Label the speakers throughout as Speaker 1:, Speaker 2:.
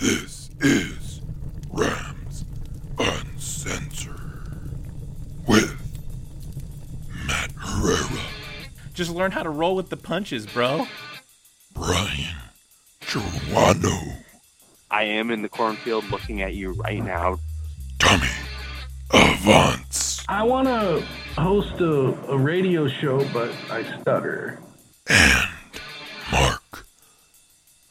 Speaker 1: This is Rams Uncensored with Matt Herrera,
Speaker 2: Just learn how to roll with the punches, bro.
Speaker 1: Brian Joanno,
Speaker 3: I am in the cornfield looking at you right now.
Speaker 1: Tommy Avance,
Speaker 4: I want to host a, a radio show, but I stutter.
Speaker 1: and Mark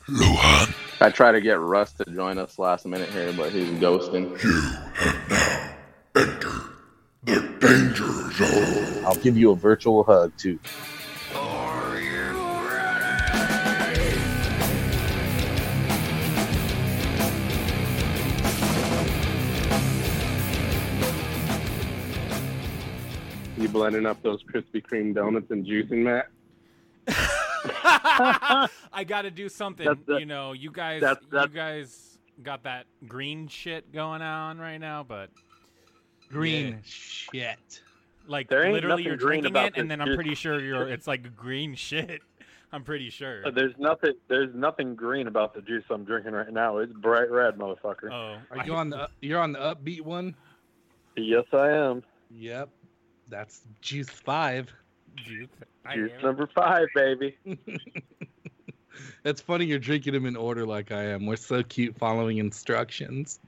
Speaker 1: Luhan.
Speaker 5: I tried to get Russ to join us last minute here, but he's ghosting.
Speaker 1: You have now entered the danger zone.
Speaker 5: I'll give you a virtual hug too.
Speaker 1: Are you
Speaker 3: You blending up those Krispy Kreme donuts and juicing, Matt?
Speaker 2: I got to do something.
Speaker 3: That's the-
Speaker 2: you know, you guys,
Speaker 3: that's-
Speaker 2: you guys got that green shit going on right now, but
Speaker 6: Green shit.
Speaker 2: like literally you're
Speaker 3: green
Speaker 2: drinking
Speaker 3: about
Speaker 2: it, and then I'm pretty sure you're. It's like green shit. I'm pretty sure.
Speaker 3: Uh, There's nothing. There's nothing green about the juice I'm drinking right now. It's bright red, motherfucker.
Speaker 2: Oh,
Speaker 6: Are you on the you're on the upbeat one?
Speaker 3: Yes, I am.
Speaker 6: Yep. That's juice five.
Speaker 2: Juice? I
Speaker 3: Juice number five, baby.
Speaker 6: That's funny you're drinking them in order like I am. We're so cute following instructions.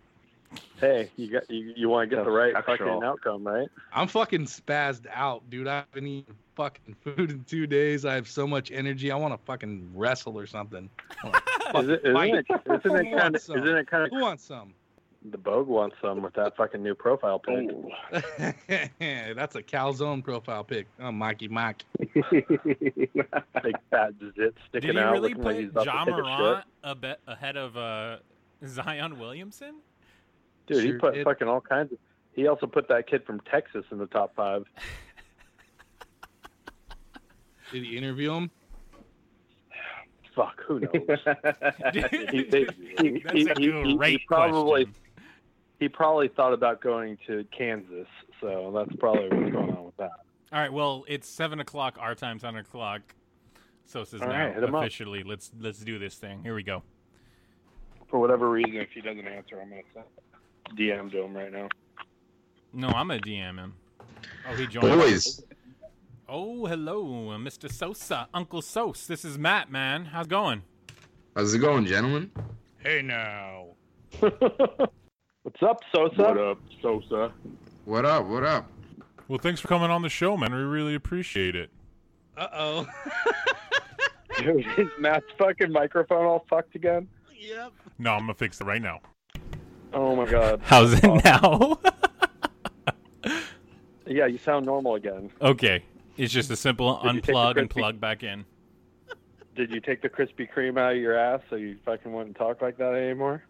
Speaker 3: Hey, you got you, you want to get the right
Speaker 5: Natural.
Speaker 3: fucking outcome, right?
Speaker 6: I'm fucking spazzed out, dude. I haven't eaten fucking food in two days. I have so much energy. I want to fucking wrestle or something. I wanna
Speaker 3: Is it, isn't
Speaker 6: fight.
Speaker 3: it, isn't
Speaker 6: Who
Speaker 3: it kind of isn't it kind of?
Speaker 6: Who wants some?
Speaker 3: The Bogue wants some with that fucking new profile pic?
Speaker 6: That's a calzone profile pic. Oh, Mikey Mike.
Speaker 3: Big fat zit sticking
Speaker 2: Did he
Speaker 3: out,
Speaker 2: really
Speaker 3: looking like
Speaker 2: put
Speaker 3: about
Speaker 2: John
Speaker 3: to take a
Speaker 2: Morant
Speaker 3: shit.
Speaker 2: ahead of uh, Zion Williamson?
Speaker 3: Dude, he put
Speaker 6: did.
Speaker 3: fucking all kinds of. He also put that kid from Texas in the top five.
Speaker 6: Did he interview him?
Speaker 3: Fuck, who knows?
Speaker 2: Dude,
Speaker 3: he, they, he,
Speaker 2: That's
Speaker 3: he,
Speaker 2: a
Speaker 3: he, he, he probably
Speaker 2: question.
Speaker 3: He probably thought about going to Kansas, so that's probably what's going on with that.
Speaker 2: All right, well, it's seven o'clock our time, seven o'clock. So says
Speaker 3: All
Speaker 2: now
Speaker 3: right, up.
Speaker 2: officially. Let's let's do this thing. Here we go.
Speaker 3: For whatever reason, if he doesn't answer, I'm gonna send DM to him right now.
Speaker 2: No, I'm gonna DM him. Oh, he joined.
Speaker 1: Boys,
Speaker 2: Oh, hello, uh, Mr. Sosa, Uncle Sos. This is Matt, man. How's it going?
Speaker 7: How's it going, gentlemen?
Speaker 6: Hey now.
Speaker 3: What's up, Sosa?
Speaker 5: What up, Sosa?
Speaker 7: What up? What up?
Speaker 8: Well, thanks for coming on the show, man. We really appreciate it.
Speaker 6: Uh oh.
Speaker 3: Dude, is Matt's fucking microphone all fucked again?
Speaker 6: yep.
Speaker 8: No, I'm gonna fix it right now.
Speaker 3: Oh my god.
Speaker 2: How's it now?
Speaker 3: Yeah, you sound normal again.
Speaker 2: okay. It's just a simple
Speaker 3: Did you take
Speaker 2: unplug and plug back in.
Speaker 3: Did you take the Krispy Kreme out of your ass so you fucking wouldn't talk like that anymore?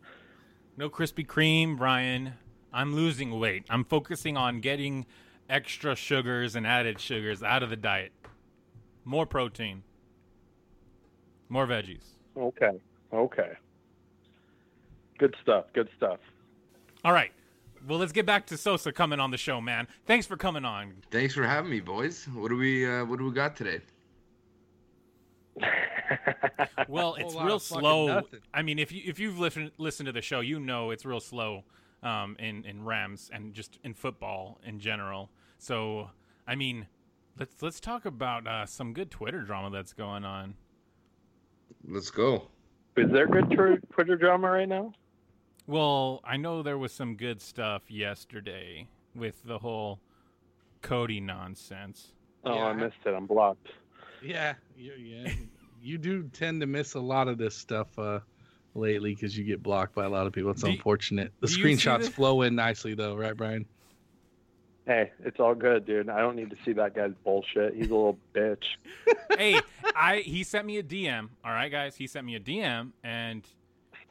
Speaker 2: No Krispy Kreme, Brian. I'm losing weight. I'm focusing on getting extra sugars and added sugars out of the diet. More protein. More veggies.
Speaker 3: Okay. Okay. Good stuff. Good stuff.
Speaker 2: All right. Well, let's get back to Sosa coming on the show, man. Thanks for coming on.
Speaker 7: Thanks for having me, boys. What do we uh, What do we got today?
Speaker 2: Well, it's real slow. I mean, if you if you've listened listened to the show, you know it's real slow um, in in Rams and just in football in general. So, I mean, let's let's talk about uh, some good Twitter drama that's going on.
Speaker 7: Let's go.
Speaker 3: Is there good tw- Twitter drama right now?
Speaker 2: Well, I know there was some good stuff yesterday with the whole Cody nonsense.
Speaker 3: Oh,
Speaker 6: Yeah.
Speaker 3: I missed it. I'm blocked.
Speaker 6: Yeah. Yeah. You do tend to miss a lot of this stuff uh, lately because you get blocked by a lot of people. It's
Speaker 2: Do
Speaker 6: unfortunate. The
Speaker 2: do you see
Speaker 6: screenshots flow in nicely, though, right, Brian?
Speaker 3: Hey, it's all good, dude. I don't need to see that guy's bullshit. He's a little bitch.
Speaker 2: hey, I he sent me a DM. All right, guys, he sent me a DM, and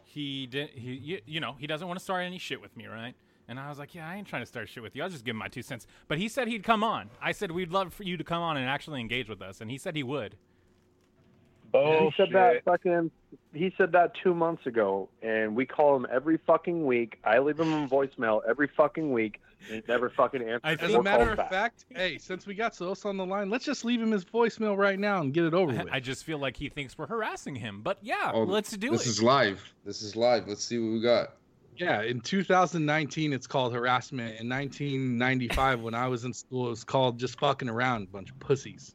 Speaker 2: he did. He you, you know he doesn't want to start any shit with me, right? And I was like, yeah, I ain't trying to start shit with you. I'll just give him my two cents. But he said he'd come on. I said we'd love for you to come on and actually engage with us, and he said he would.
Speaker 3: He said that fucking. He said that two months ago, and we call him every fucking week. I leave him a voicemail every fucking week, and he never fucking answers.
Speaker 2: I
Speaker 3: or
Speaker 6: As a
Speaker 2: think-
Speaker 6: matter of
Speaker 3: back.
Speaker 6: fact, hey, since we got Sos on the line, let's just leave him his voicemail right now and get it over with.
Speaker 2: I just feel like he thinks we're harassing him. But yeah,
Speaker 7: Oh,
Speaker 2: let's do it.
Speaker 7: this is live. This is live. Let's see what we got.
Speaker 6: Yeah, in 2019, it's called harassment. In 1995, when I was in school, it was called just fucking around, a bunch of pussies.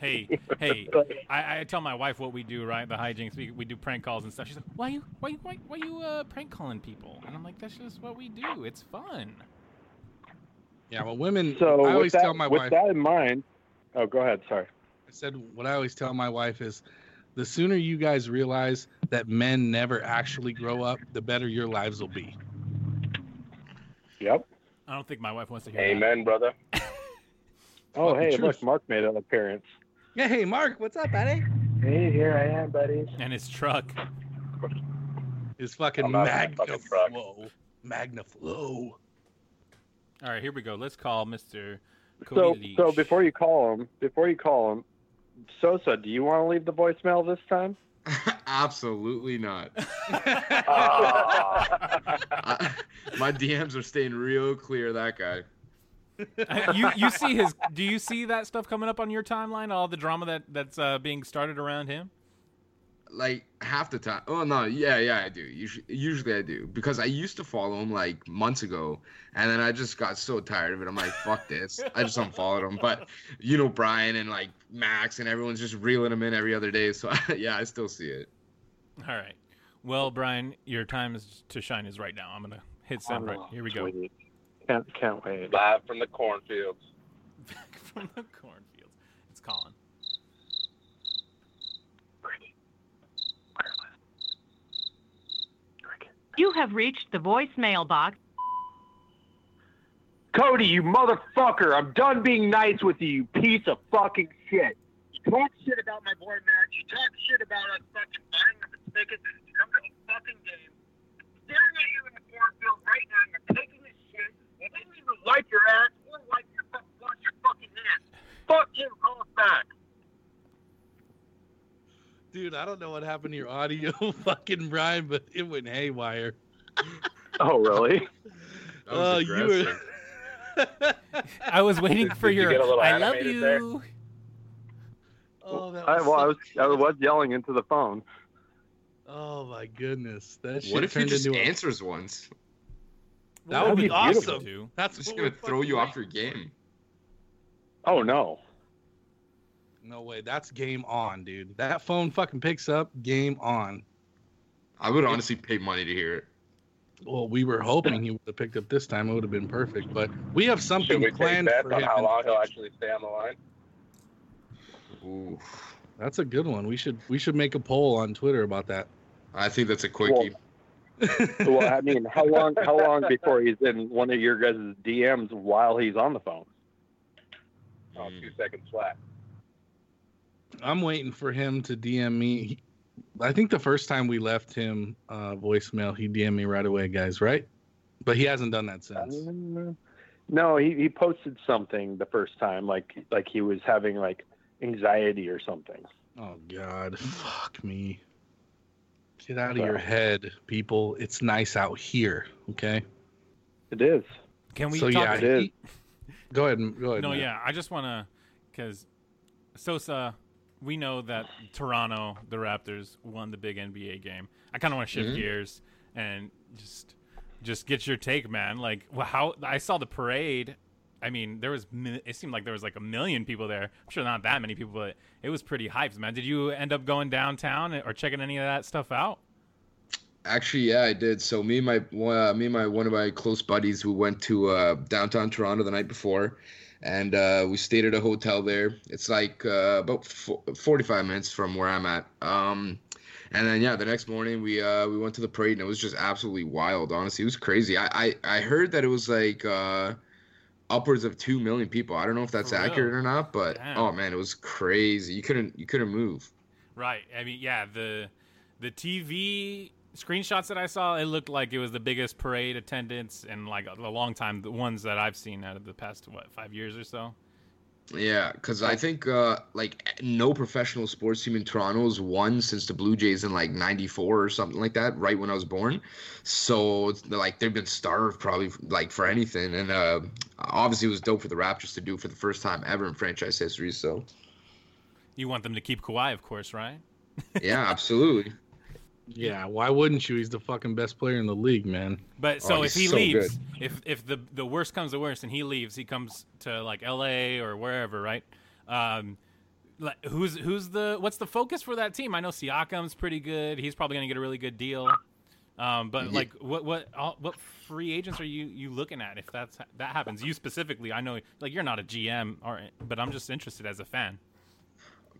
Speaker 2: Hey, hey, I, I tell my wife what we do, right? The hijinks. We, we do prank calls and stuff. She's like, why you why you why, why you uh, prank calling people? And I'm like, that's just what we do. It's fun.
Speaker 6: Yeah, well, women.
Speaker 3: So
Speaker 6: I
Speaker 3: with
Speaker 6: always
Speaker 3: that,
Speaker 6: tell my
Speaker 3: with
Speaker 6: wife.
Speaker 3: that in mind, oh, go ahead. Sorry.
Speaker 6: I said what I always tell my wife is, the sooner you guys realize that men never actually grow up, the better your lives will be.
Speaker 3: Yep.
Speaker 2: I don't think my wife wants to hear that.
Speaker 5: Amen, brother.
Speaker 3: Oh, hey,
Speaker 6: truth.
Speaker 3: look, Mark made an appearance.
Speaker 6: Yeah, hey Mark, what's up, buddy?
Speaker 3: Hey, here I am, buddy.
Speaker 2: And his truck.
Speaker 6: His fucking
Speaker 5: I'm out of my fucking truck.
Speaker 6: Magnaflow. Magnaflow.
Speaker 2: All right, here we go. Let's call Mr.
Speaker 3: So,
Speaker 2: Leach.
Speaker 3: so before you call him, before you call him, Sosa, do you want to leave the voicemail this time?
Speaker 7: Absolutely not.
Speaker 3: Oh.
Speaker 7: I- my DMs are staying real clear. That guy.
Speaker 2: You you see his? Do you see that stuff coming up on your timeline? All the drama that that's uh, being started around him.
Speaker 7: like half the time. Oh no, yeah, yeah, I do. Usually, usually I do because I used to follow him like months ago, and then I just got so tired of it. I'm like, fuck this. I just unfollowed him. But you know, Brian and like Max and everyone's just reeling him in every other day. So yeah, I still see it.
Speaker 2: All right. Well, Brian, your time is to shine is right now. I'm gonna hit send right. Here we go.
Speaker 3: Sweet. Can't, can't wait.
Speaker 5: Live from the cornfields.
Speaker 2: Back from the cornfields. It's Colin.
Speaker 9: You have reached the voicemail box.
Speaker 3: Cody, you motherfucker! I'm done being nice with you, you piece of fucking shit.
Speaker 10: You talk shit about my boy Max. You talk shit about us fucking buying the tickets and come to a fucking game. Staring at you in the cornfield right now, and you're taking this shit. You didn't even wipe your ass or wipe your fucking wash your fucking hands. Fuck you, call us back.
Speaker 6: Dude, I don't know what happened to your audio, fucking Brian, but it went haywire.
Speaker 3: Oh, really?
Speaker 7: Uh, that was
Speaker 6: Oh, you were.
Speaker 2: I was waiting for
Speaker 5: Did you
Speaker 2: your.
Speaker 5: get a little
Speaker 2: I love you.
Speaker 5: there?
Speaker 6: oh, that
Speaker 3: I,
Speaker 6: was
Speaker 3: well, I was I was yelling into the phone.
Speaker 6: Oh my goodness, that shit
Speaker 7: What if he
Speaker 6: turned
Speaker 7: just
Speaker 6: into a.
Speaker 7: answers once?
Speaker 6: That would be
Speaker 2: that'd
Speaker 6: awesome.
Speaker 2: too.
Speaker 6: That's
Speaker 7: Just gonna throw you off your game.
Speaker 3: Oh no.
Speaker 6: No way. That's game on, dude. That phone fucking picks up. Game on.
Speaker 7: I would honestly pay money to hear it.
Speaker 6: Well, we were hoping he would have picked up this time. It would have been perfect. But we have something
Speaker 3: we take
Speaker 6: planned
Speaker 3: bets
Speaker 6: for
Speaker 3: on
Speaker 6: him.
Speaker 3: how long he'll actually stay on the line?
Speaker 7: Ooh.
Speaker 6: That's a good one. We should we should make a poll on Twitter about that.
Speaker 7: I think that's a quickie.
Speaker 3: well, I mean, how long? How long before he's in one of your guys' DMs while he's on the phone? Oh, two seconds flat.
Speaker 6: I'm waiting for him to DM me. He- I think the first time we left him uh, voicemail, he DM'd me right away, guys. Right? But he hasn't done that since.
Speaker 3: No, he, he posted something the first time, like like he was having like anxiety or something.
Speaker 6: Oh God, fuck me. Get out of your head, people. It's nice out here. Okay.
Speaker 3: It is.
Speaker 2: Can we
Speaker 6: So
Speaker 2: talk?
Speaker 6: yeah,
Speaker 3: It is.
Speaker 6: he- go ahead. and- Go ahead.
Speaker 2: No,
Speaker 6: Matt.
Speaker 2: yeah, I just want to, because Sosa, we know that Toronto, the Raptors, won the big NBA game. I kind of want to shift
Speaker 7: Mhm.
Speaker 2: gears and just, just get your take, man. Like, wh- how I saw the parade. I mean, there was. It seemed like there was like a million people there. I'm sure not that many people, but it was pretty hyped, man. Did you end up going downtown or checking any of that stuff out?
Speaker 7: Actually, yeah, I did. So me and my uh, me and my one of my close buddies, we went to uh, downtown Toronto the night before, and uh, we stayed at a hotel there. It's like uh, about fo- 45 minutes from where I'm at. Um, and then yeah, the next morning we uh, we went to the parade, and it was just absolutely wild. Honestly, it was crazy. I I, I heard that it was like uh, upwards of two million people. I don't know if that's accurate or not, but
Speaker 2: Damn.
Speaker 7: oh man, it was crazy. You couldn't you couldn't move.
Speaker 2: Right. I mean, yeah, the the TV screenshots that I saw, it looked like it was the biggest parade attendance in like a, a long time. The ones that I've seen out of the past what five years or so.
Speaker 7: Yeah, because I think uh, like no professional sports team in Toronto has won since the Blue Jays in like '94 or something like that, right when I was born. So like they've been starved probably like for anything, and uh, obviously it was dope for the Raptors to do for the first time ever in franchise history. So
Speaker 2: You want them to keep Kawhi, of course, right?
Speaker 7: yeah, absolutely.
Speaker 6: Yeah. Why wouldn't you? He's the fucking best player in the league, man.
Speaker 2: But so
Speaker 7: Oh,
Speaker 2: if he
Speaker 7: so
Speaker 2: leaves, if if the the worst comes to worst and he leaves, he comes to like L.A. or wherever, right? Um, like, who's who's the what's the focus for that team? I know Siakam's pretty good. He's probably gonna get a really good deal. Um, but
Speaker 7: Ye-
Speaker 2: like, what what all, what free agents are you you looking at if that's that happens? You specifically, I know, like you're not a GM, or but I'm just interested as a fan.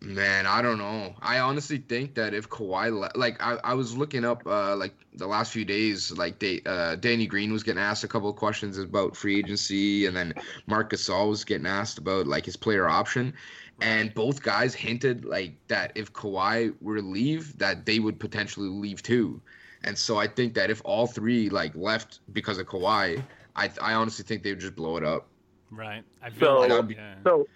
Speaker 7: Man, I don't know. I honestly think that if Kawhi, le- like, I, I was looking up, uh, like the last few days, like they, uh, Danny Green was getting asked a couple of questions about free agency, and then Marc Gasol was getting asked about like his player option, and both guys hinted like that if Kawhi were to leave, that they would potentially leave too, and so I think that if all three like left because of Kawhi, I, I honestly think they would just blow it up.
Speaker 2: Right. I feel
Speaker 3: So,
Speaker 2: like
Speaker 7: that'd be-
Speaker 2: yeah.
Speaker 3: so,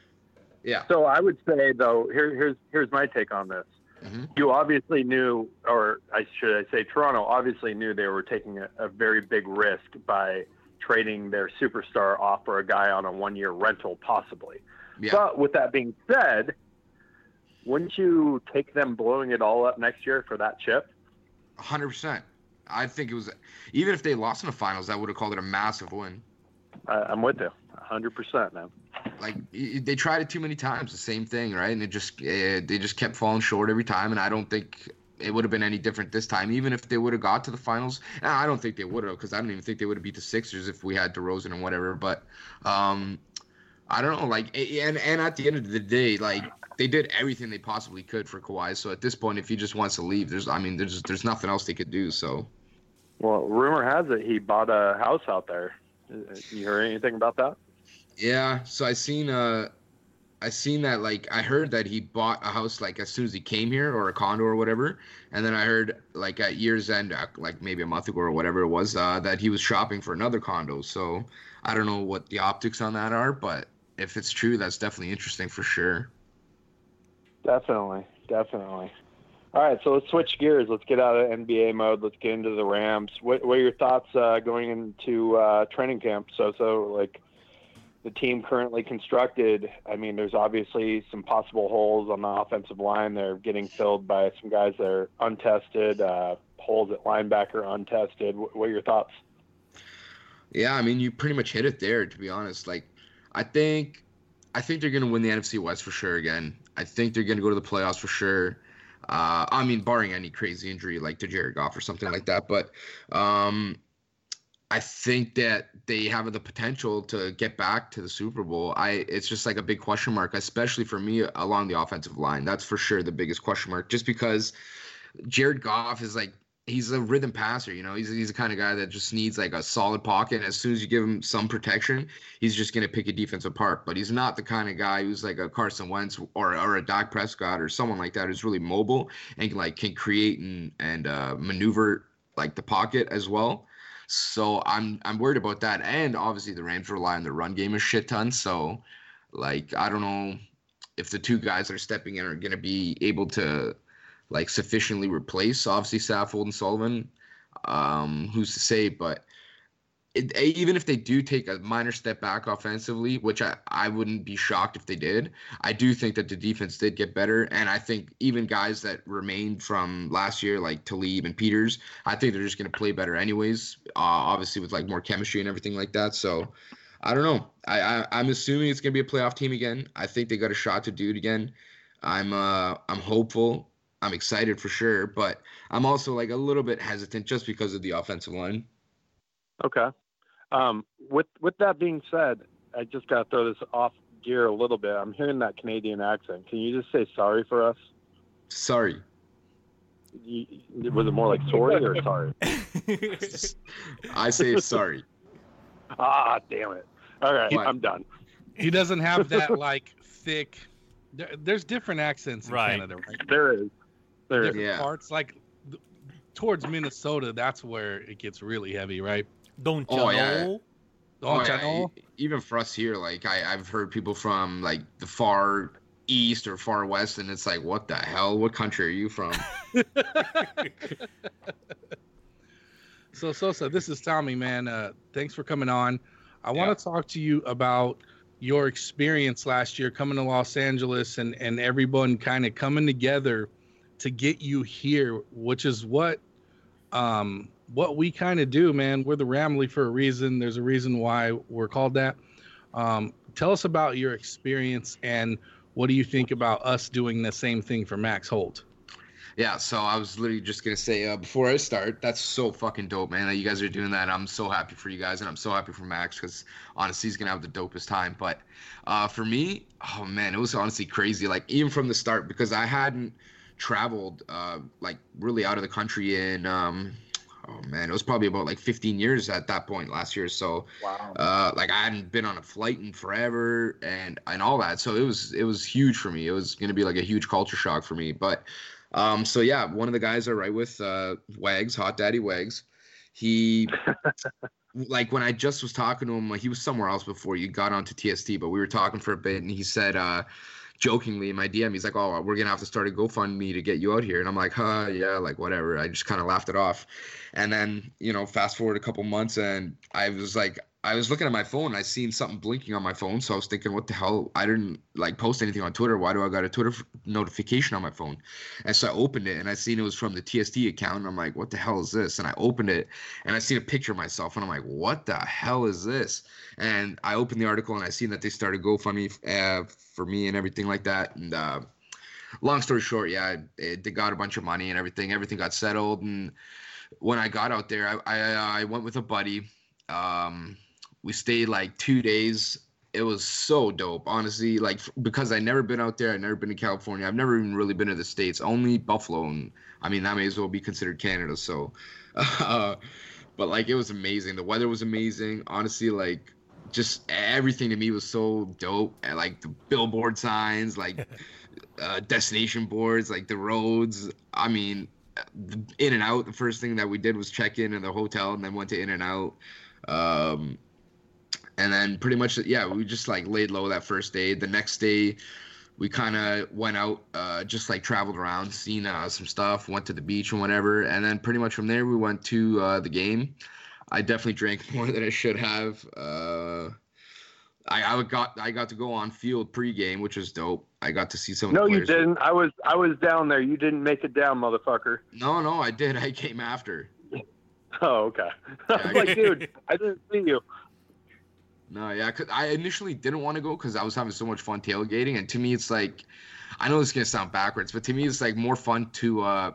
Speaker 7: Yeah.
Speaker 3: so I would say though, here, here's here's my take on this.
Speaker 7: Mhm.
Speaker 3: You obviously knew, or I should I say, Toronto obviously knew they were taking a, a very big risk by trading their superstar off for a guy on a one-year rental, possibly.
Speaker 7: Yeah.
Speaker 3: But with that being said, wouldn't you take them blowing it all up next year for that chip?
Speaker 7: Hundred percent. I think it was even if they lost in the finals, I would have called it a massive win.
Speaker 3: I, I'm with you, 100%, man.
Speaker 7: Like they tried it too many times, the same thing, right? And it just eh, they just kept falling short every time. And I don't think it would have been any different this time, even if they would have got to the finals. And I don't think they would have, because I don't even think they would have beat the Sixers if we had DeRozan and whatever. But um, I don't know. Like and and at the end of the day, like they did everything they possibly could for Kawhi. So at this point, if he just wants to leave, there's I mean there's there's nothing else they could do. So.
Speaker 3: Well, rumor has it he bought a house out there. You heard anything about that?
Speaker 7: Yeah, so I seen uh I seen that like I heard that he bought a house like as soon as he came here or a condo or whatever, and then I heard like at year's end, uh, like maybe a month ago or whatever it was, uh, that he was shopping for another condo. So I don't know what the optics on that are, but if it's true, that's definitely interesting for sure.
Speaker 3: Definitely, definitely. All right, so let's switch gears. Let's get out of NBA mode. Let's get into the Rams. What, what are your thoughts uh, going into uh, training camp? So, so like the team currently constructed. I mean, there's obviously some possible holes on the offensive line. They're getting filled by some guys that are untested. Uh, holes at linebacker untested. What, what are your thoughts?
Speaker 7: Yeah, I mean, you pretty much hit it there, to be honest. Like, I think I think they're going to win the NFC West for sure again. I think they're going to go to the playoffs for sure. Uh, I mean, barring any crazy injury like to Jared Goff or something like that. But um, I think that they have the potential to get back to the Super Bowl. I it's just like a big question mark, especially for me along the offensive line. That's for sure the biggest question mark, just because Jared Goff is like he's a rhythm passer. You know, he's he's the kind of guy that just needs like a solid pocket. As soon as you give him some protection, he's just gonna pick a defense apart. But he's not the kind of guy who's like a Carson Wentz or or a Dak Prescott or someone like that who's really mobile and like can create and and uh, maneuver like the pocket as well. So I'm I'm worried about that. And obviously the Rams rely on the run game a shit ton. So like I don't know if the two guys that are stepping in are gonna be able to like sufficiently replace obviously Saffold and Sullivan. Um, who's to say? But it, even if they do take a minor step back offensively, which I, I wouldn't be shocked if they did, I do think that the defense did get better. And I think even guys that remained from last year, like Talib and Peters, I think they're just going to play better anyways, uh, obviously with like more chemistry and everything like that. So I don't know. I, I, I'm assuming it's going to be a playoff team again. I think they got a shot to do it again. I'm uh I'm hopeful. I'm excited for sure, but I'm also like a little bit hesitant just because of the offensive line.
Speaker 3: Okay. Um, with with that being said, I just got to throw this off gear a little bit. I'm hearing that Canadian accent. Can you just say sorry for us?
Speaker 7: Sorry.
Speaker 3: You, was it more like sorry or sorry?
Speaker 7: I say sorry.
Speaker 3: ah, damn it. All right,
Speaker 6: What?
Speaker 3: I'm done.
Speaker 6: He doesn't have that like thick. There, there's different accents in
Speaker 2: Right.
Speaker 6: Canada, right?
Speaker 3: There is. There is.
Speaker 6: different
Speaker 7: Yeah.
Speaker 6: parts like th- towards Minnesota. That's where it gets really heavy, right?
Speaker 2: Don't you
Speaker 7: Oh, yeah.
Speaker 2: know?
Speaker 6: Don't
Speaker 7: Oh,
Speaker 6: ya
Speaker 7: yeah,
Speaker 6: know?
Speaker 7: Even for us here, like I, I've heard people from like the far east or far west, and it's like, what the hell? What country are you from?
Speaker 6: So Sosa, this is Tommy, man. Uh, thanks for coming on. I want to talk to you about your experience last year coming to Los Angeles and and everyone kind of coming together to get you here, which is what um what we kind of do, man. We're the Ramily for a reason. There's a reason why we're called that. Um, tell us about your experience and what do you think about us doing the same thing for Max Holt?
Speaker 7: Yeah, so I was literally just gonna say uh, before I start, that's so fucking dope, man. That you guys are doing that. I'm so happy for you guys, and I'm so happy for Max because honestly, he's gonna have the dopest time. But uh, for me, oh man, it was honestly crazy. Like even from the start, because I hadn't traveled uh, like really out of the country in um, oh man, it was probably about like 15 years at that point last year. So
Speaker 3: Wow.
Speaker 7: uh, like I hadn't been on a flight in forever and and all that. So it was it was huge for me. It was gonna be like a huge culture shock for me. But um, so yeah, one of the guys I write with, uh, Wags, Hot Daddy Wags, he like when I just was talking to him, like, he was somewhere else before you got onto TST, but we were talking for a bit, and he said, uh, jokingly in my DM, he's like, "Oh, we're gonna have to start a GoFundMe to get you out here," and I'm like, "Huh, yeah, like whatever." I just kind of laughed it off, and then you know, fast forward a couple months, and I was like, I was looking at my phone, I seen something blinking on my phone, so I was thinking, "What the hell?" I didn't like post anything on Twitter. Why do I got a Twitter f- notification on my phone? And so I opened it, and I seen it was from the TST account, and I'm like, "What the hell is this?" And I opened it, and I seen a picture of myself, and I'm like, "What the hell is this?" And I opened the article, and I seen that they started GoFundMe uh, for me and everything like that, and. uh long story short, yeah, they got a bunch of money and everything. Everything got settled, and when I got out there, I I, I went with a buddy. Um, we stayed like two days. It was so dope, honestly. Like because I never been out there, I never been to California. I've never even really been to the states. Only Buffalo, and I mean that may as well be considered Canada. So, uh, but like it was amazing. The weather was amazing. Honestly, like just everything to me was so dope. And like the billboard signs, like uh, destination boards, like the roads. I mean, In and Out. The first thing that we did was check in in the hotel, and then went to In and Out. Um, and then pretty much, yeah, we just like laid low that first day. The next day, we kind of went out, uh, just like traveled around, seen uh, some stuff, went to the beach and whatever. And then pretty much from there, we went to uh, the game. I definitely drank more than I should have. Uh, I, I got I got to go on field pregame, which was dope. I got to see some. of the
Speaker 3: No, you didn't. I was I was down there. You didn't make it down, motherfucker.
Speaker 7: No, no, I did. I came after.
Speaker 3: Oh, okay. I was like, dude, I didn't see you.
Speaker 7: No, yeah, 'cause I initially didn't want to go because I was having so much fun tailgating, and to me, it's like, I know this is gonna sound backwards, but to me, it's like more fun to uh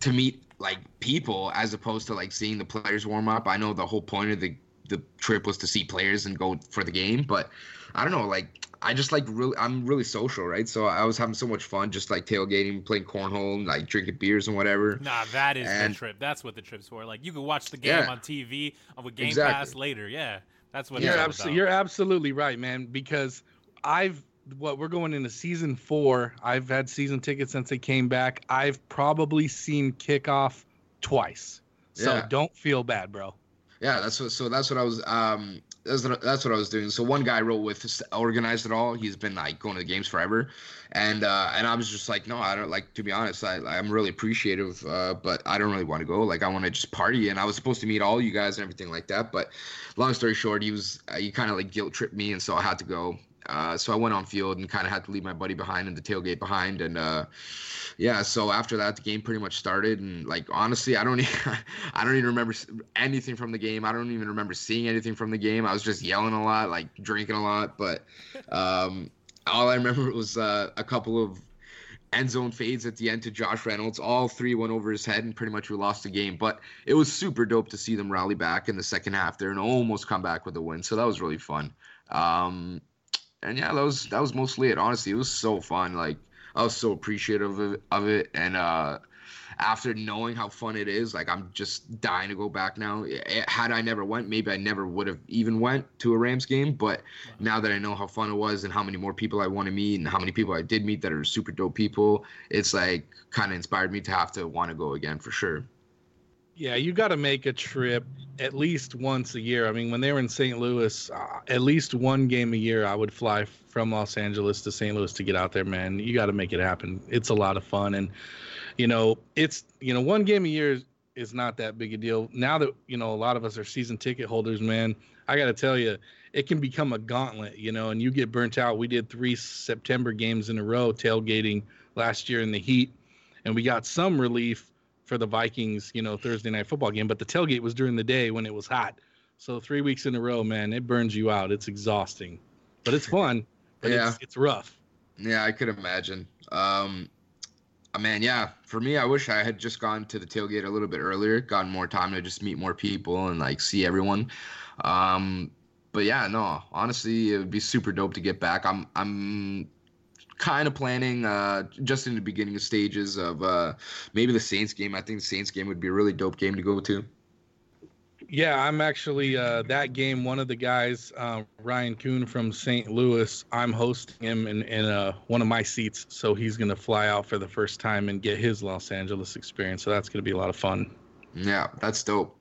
Speaker 7: to meet like people as opposed to like seeing the players warm up. I know the whole point of the the trip was to see players and go for the game, but I don't know, like I just like really I'm really social, right? So I was having so much fun just like tailgating, playing cornhole, and, like drinking beers and whatever.
Speaker 2: Nah, that is
Speaker 7: And-
Speaker 2: the trip. That's what the trip's for. Like you can watch the game
Speaker 7: Yeah.
Speaker 2: on TV with Game
Speaker 7: Exactly.
Speaker 2: Pass later. Yeah, that's what
Speaker 6: You're,
Speaker 2: it's all
Speaker 6: abso-
Speaker 2: about.
Speaker 6: you're absolutely right, man. Because I've what we're going into season four. I've had season tickets since they came back. I've probably seen kickoff twice. So
Speaker 7: Yeah.
Speaker 6: don't feel bad, bro.
Speaker 7: Yeah, that's what. So that's what I was. Um, that's what, that's what I was doing. So one guy I wrote with organized it all. He's been like going to the games forever, and uh, and I was just like, no, I don't like. To be honest, I I'm really appreciative, uh, but I don't really want to go. Like I want to just party, and I was supposed to meet all you guys and everything like that. But long story short, he was uh, he kind of like guilt tripped me, and so I had to go. Uh, so I went on field and kind of had to leave my buddy behind and the tailgate behind, and uh, yeah. So after that, the game pretty much started, and like honestly, I don't, even, I don't even remember anything from the game. I don't even remember seeing anything from the game. I was just yelling a lot, like drinking a lot, but um, all I remember was uh, a couple of end zone fades at the end to Josh Reynolds. All three went over his head, and pretty much we lost the game. But it was super dope to see them rally back in the second half there and almost come back with a win. So that was really fun. Um, and yeah, that was that was mostly it. Honestly, it was so fun. Like I was so appreciative of it, of it. and uh, after knowing how fun it is, like I'm just dying to go back now. Eh, Had I never went, maybe I never would have even went to a Rams game. But now that I know how fun it was and how many more people I want to meet and how many people I did meet that are super dope people, it's like kind of inspired me to have to want to go again for sure.
Speaker 6: Yeah, you got to make a trip at least once a year. I mean, when they were in St. Louis, uh, at least one game a year, I would fly from Los Angeles to St. Louis to get out there, man. You got to make it happen. It's a lot of fun. And, you know, it's, you know, one game a year is, is not that big a deal. Now that, you know, a lot of us are season ticket holders, man, I got to tell you, it can become a gauntlet, you know, and you get burnt out. We did three September games in a row tailgating last year in the heat, and we got some relief for the Vikings, you know, Thursday night football game, but the tailgate was during the day when it was hot. So three weeks in a row, man, it burns you out. It's exhausting, but it's fun. But
Speaker 7: Yeah.
Speaker 6: it's, it's rough.
Speaker 7: Yeah, I could imagine. Um, uh, man, yeah. For me, I wish I had just gone to the tailgate a little bit earlier, gotten more time to just meet more people and like see everyone. Um, but yeah, no, honestly, it would be super dope to get back. I'm, I'm kind of planning, uh, just in the beginning of stages of uh, maybe the Saints game. I think the Saints game would be a really dope game to go to.
Speaker 6: Yeah, I'm actually uh, that game. One of the guys, uh, Ryan Kuhn from St. Louis, I'm hosting him in, in uh, one of my seats. So he's going to fly out for the first time and get his Los Angeles experience. So that's going to be a lot of fun.
Speaker 7: Yeah, that's dope.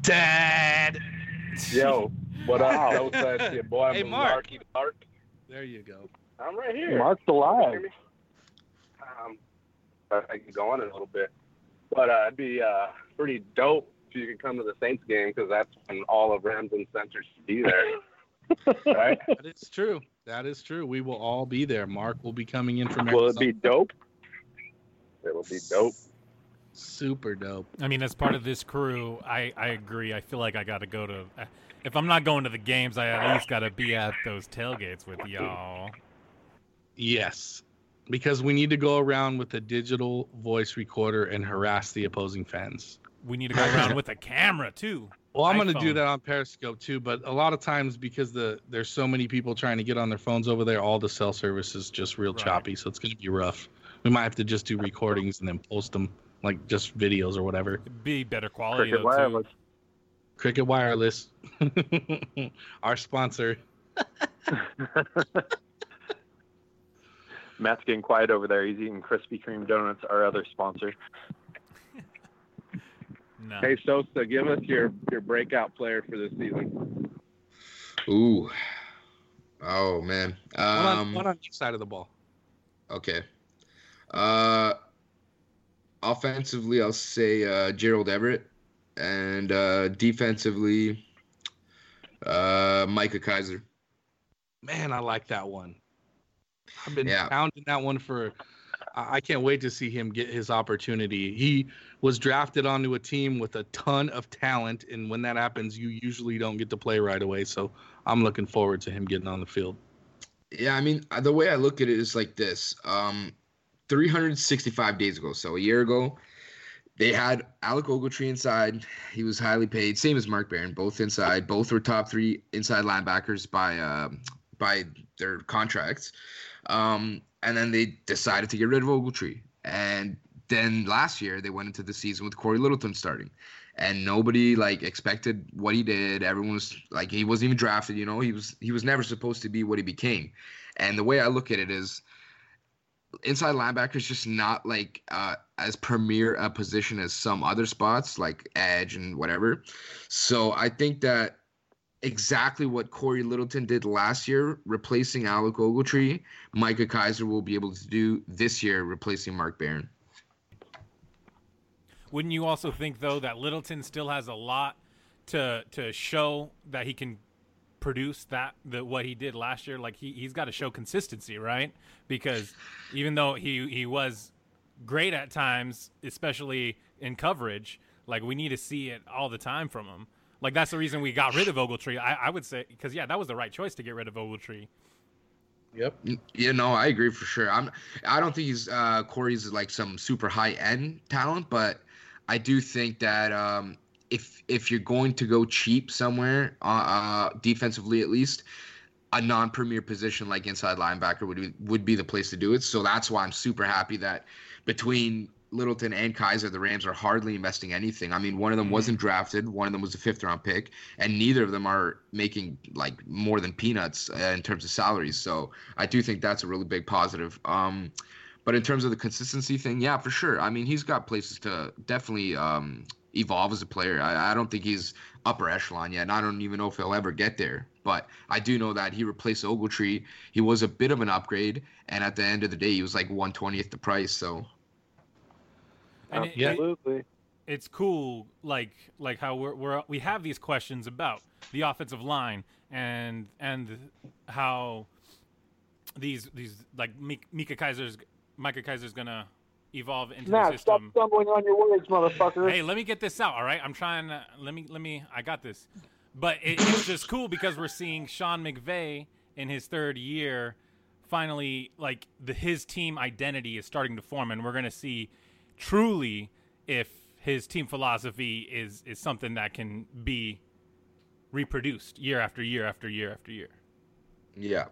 Speaker 6: Dad.
Speaker 3: Yo, what up?
Speaker 6: Wow.
Speaker 3: That was that shit, boy. I'm
Speaker 6: Hey, Mark.
Speaker 3: Marky Mark.
Speaker 6: There you go.
Speaker 3: I'm right here.
Speaker 11: Mark's alive.
Speaker 3: Um, I I can go on in a little bit, but uh, it'd be uh, pretty dope if you could come to the Saints game because that's when all of Rams Uncensored should be there. right?
Speaker 6: That is true. That is true. We will all be there. Mark will be coming in from
Speaker 3: Will it be dope? It'll be dope.
Speaker 6: Super dope.
Speaker 2: I mean, as part of this crew, I, I agree. I feel like I got to go to. If I'm not going to the games, I at least got to be at those tailgates with y'all.
Speaker 6: Yes, because we need to go around with a digital voice recorder and harass the opposing fans.
Speaker 2: We need to go around with a camera too.
Speaker 6: Well, I'm going to do that on Periscope too, but a lot of times because the there's so many people trying to get on their phones over there, all the cell service is just real
Speaker 2: Right.
Speaker 6: choppy, so it's going to be rough. We might have to just do recordings and then post them like just videos or whatever.
Speaker 2: Be better quality
Speaker 3: Cricket
Speaker 2: though, too.
Speaker 3: Wireless.
Speaker 6: Cricket Wireless, our sponsor.
Speaker 3: Matt's getting quiet over there. He's eating Krispy Kreme donuts, our other sponsor.
Speaker 2: No.
Speaker 11: Hey Sosa, give us your your breakout player for this season.
Speaker 7: Ooh. Oh man.
Speaker 6: One on,
Speaker 7: Um,
Speaker 6: one on each side of the ball.
Speaker 7: Okay. Uh, offensively, I'll say uh, Gerald Everett, and uh, defensively, uh, Micah Kiser.
Speaker 6: Man, I like that one. I've been
Speaker 7: Yeah.
Speaker 6: pounding that one for. I can't wait to see him get his opportunity. He was drafted onto a team with a ton of talent, and when that happens, you usually don't get to play right away. So I'm looking forward to him getting on the field.
Speaker 7: Yeah, I mean, the way I look at it is like this. Um, 365 days ago, so a year ago, they had Alec Ogletree inside. He was highly paid, same as Mark Barron, both inside. Both were top three inside linebackers by um by their contracts. Um, and then they decided to get rid of Ogletree. And then last year they went into the season with Cory Littleton starting. And nobody like expected what he did. Everyone was like he wasn't even drafted, you know. He was he was never supposed to be what he became. And the way I look at it is inside linebacker is just not like uh, as premier a position as some other spots like edge and whatever. So I think that exactly what Cory Littleton did last year, replacing Alec Ogletree, Micah Kiser will be able to do this year, replacing Mark Barron.
Speaker 2: Wouldn't you also think though that Littleton still has a lot to to show that he can produce that the what he did last year? Like he he's got to show consistency, right? Because even though he he was great at times, especially in coverage, like we need to see it all the time from him. Like that's the reason we got rid of Ogletree. I, I would say because yeah, that was the right choice to get rid of Ogletree.
Speaker 6: Yep.
Speaker 7: You know, I agree for sure. I'm. I don't think he's uh, Cory's like some super high end talent, but I do think that um, if if you're going to go cheap somewhere, uh, uh, defensively at least, a non-premier position like inside linebacker would be, would be the place to do it. So that's why I'm super happy that between Littleton and Kiser, the Rams are hardly investing anything. I mean, one of them wasn't drafted, one of them was a fifth round pick, and neither of them are making like more than peanuts uh, in terms of salaries. So I do think that's a really big positive. Um, but in terms of the consistency thing, yeah, for sure. I mean, he's got places to definitely um, evolve as a player. I, I don't think he's upper echelon yet, and I don't even know if he'll ever get there. But I do know that he replaced Ogletree. He was a bit of an upgrade, and at the end of the day, he was like 120th the price. So
Speaker 2: And it-
Speaker 3: Absolutely.
Speaker 2: it's cool like like how we're, we're we have these questions about the offensive line and and how these these like Micah Kiser's Micah Kiser's gonna evolve into
Speaker 3: Nah,
Speaker 2: the
Speaker 3: stop stumbling on your words, motherfucker.
Speaker 2: Hey, let me get this out. All right, I'm trying to let me let me. I got this, but it, it's just cool because we're seeing Sean McVay in his third year. Finally, like the his team identity is starting to form, and we're gonna see truly if his team philosophy is is something that can be reproduced year after year after year after year.
Speaker 7: yeah.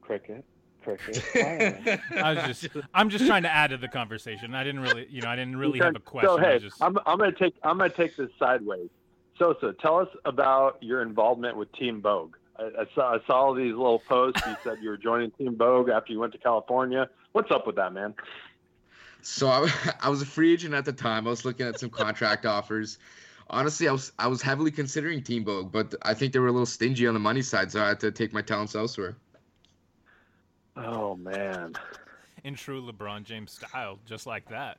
Speaker 3: Cricket. Cricket.
Speaker 2: I was just I'm just trying to add to the conversation. I didn't really, you know, I didn't really have a question.
Speaker 3: So
Speaker 2: I
Speaker 3: hey,
Speaker 2: was just
Speaker 3: I'm I'm gonna take I'm gonna take this sideways. Sosa, tell us about your involvement with Team Vogue. I, I saw I saw all these little posts. You said you were joining Team Vogue after you went to California. What's up with that, man?
Speaker 7: So I, I was a free agent at the time. I was looking at some contract offers. Honestly, I was I was heavily considering Team Vogue, but I think they were a little stingy on the money side, so I had to take my talents elsewhere.
Speaker 3: Oh man.
Speaker 2: in true LeBron James style, just like that.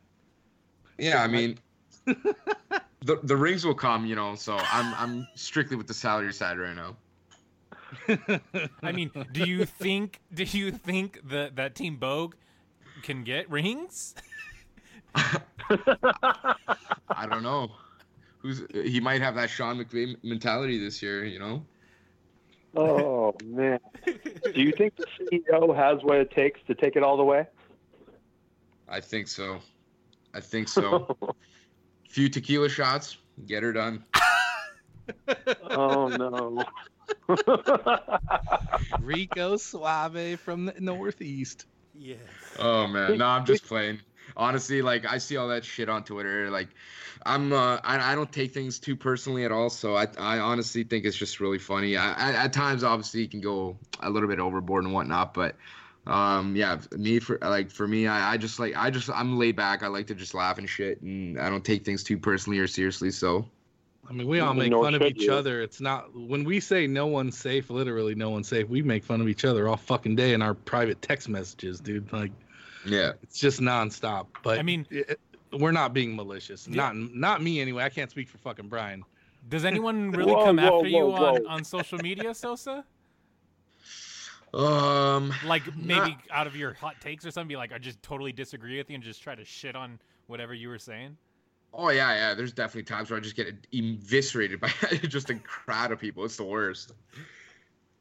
Speaker 7: Yeah, I mean, the the rings will come, you know. So I'm I'm strictly with the salary side right now.
Speaker 2: I mean, do you think do you think that that Team Bogue can get rings?
Speaker 7: I don't know. Who's he might have that Sean McVay mentality this year, you know?
Speaker 3: Oh man. Do you think the CEO has what it takes to take it all the way?
Speaker 7: I think so. I think so. Few tequila shots, get her done.
Speaker 3: oh no.
Speaker 6: Rico Suave from the Northeast.
Speaker 2: Yes.
Speaker 7: Oh man, no, I'm just playing. Honestly, like I see all that shit on Twitter. Like, I'm uh, I, I don't take things too personally at all. So I I honestly think it's just really funny. I, I at times obviously you can go a little bit overboard and whatnot, but um yeah, me for like for me, I, I just like I just I'm laid back. I like to just laugh and shit, and I don't take things too personally or seriously. So
Speaker 6: I mean, we all make
Speaker 3: Nor
Speaker 6: fun of each
Speaker 3: you.
Speaker 6: other. It's not when we say no one's safe, literally no one's safe. We make fun of each other all fucking day in our private text messages, dude. Like
Speaker 7: yeah,
Speaker 6: it's just nonstop. But
Speaker 2: I mean-
Speaker 6: it, we're not being malicious. Not not me anyway. I can't speak for fucking Brian.
Speaker 2: Does anyone really
Speaker 3: Whoa,
Speaker 2: come
Speaker 3: whoa,
Speaker 2: after you
Speaker 3: whoa,
Speaker 2: on, on social media, Sosa?
Speaker 7: Um,
Speaker 2: Like maybe out of your hot takes or something, be like, I just totally disagree with you and just try to shit on whatever you were saying.
Speaker 7: Oh yeah, yeah. There's definitely times where I just get eviscerated by just a crowd of people. It's the worst.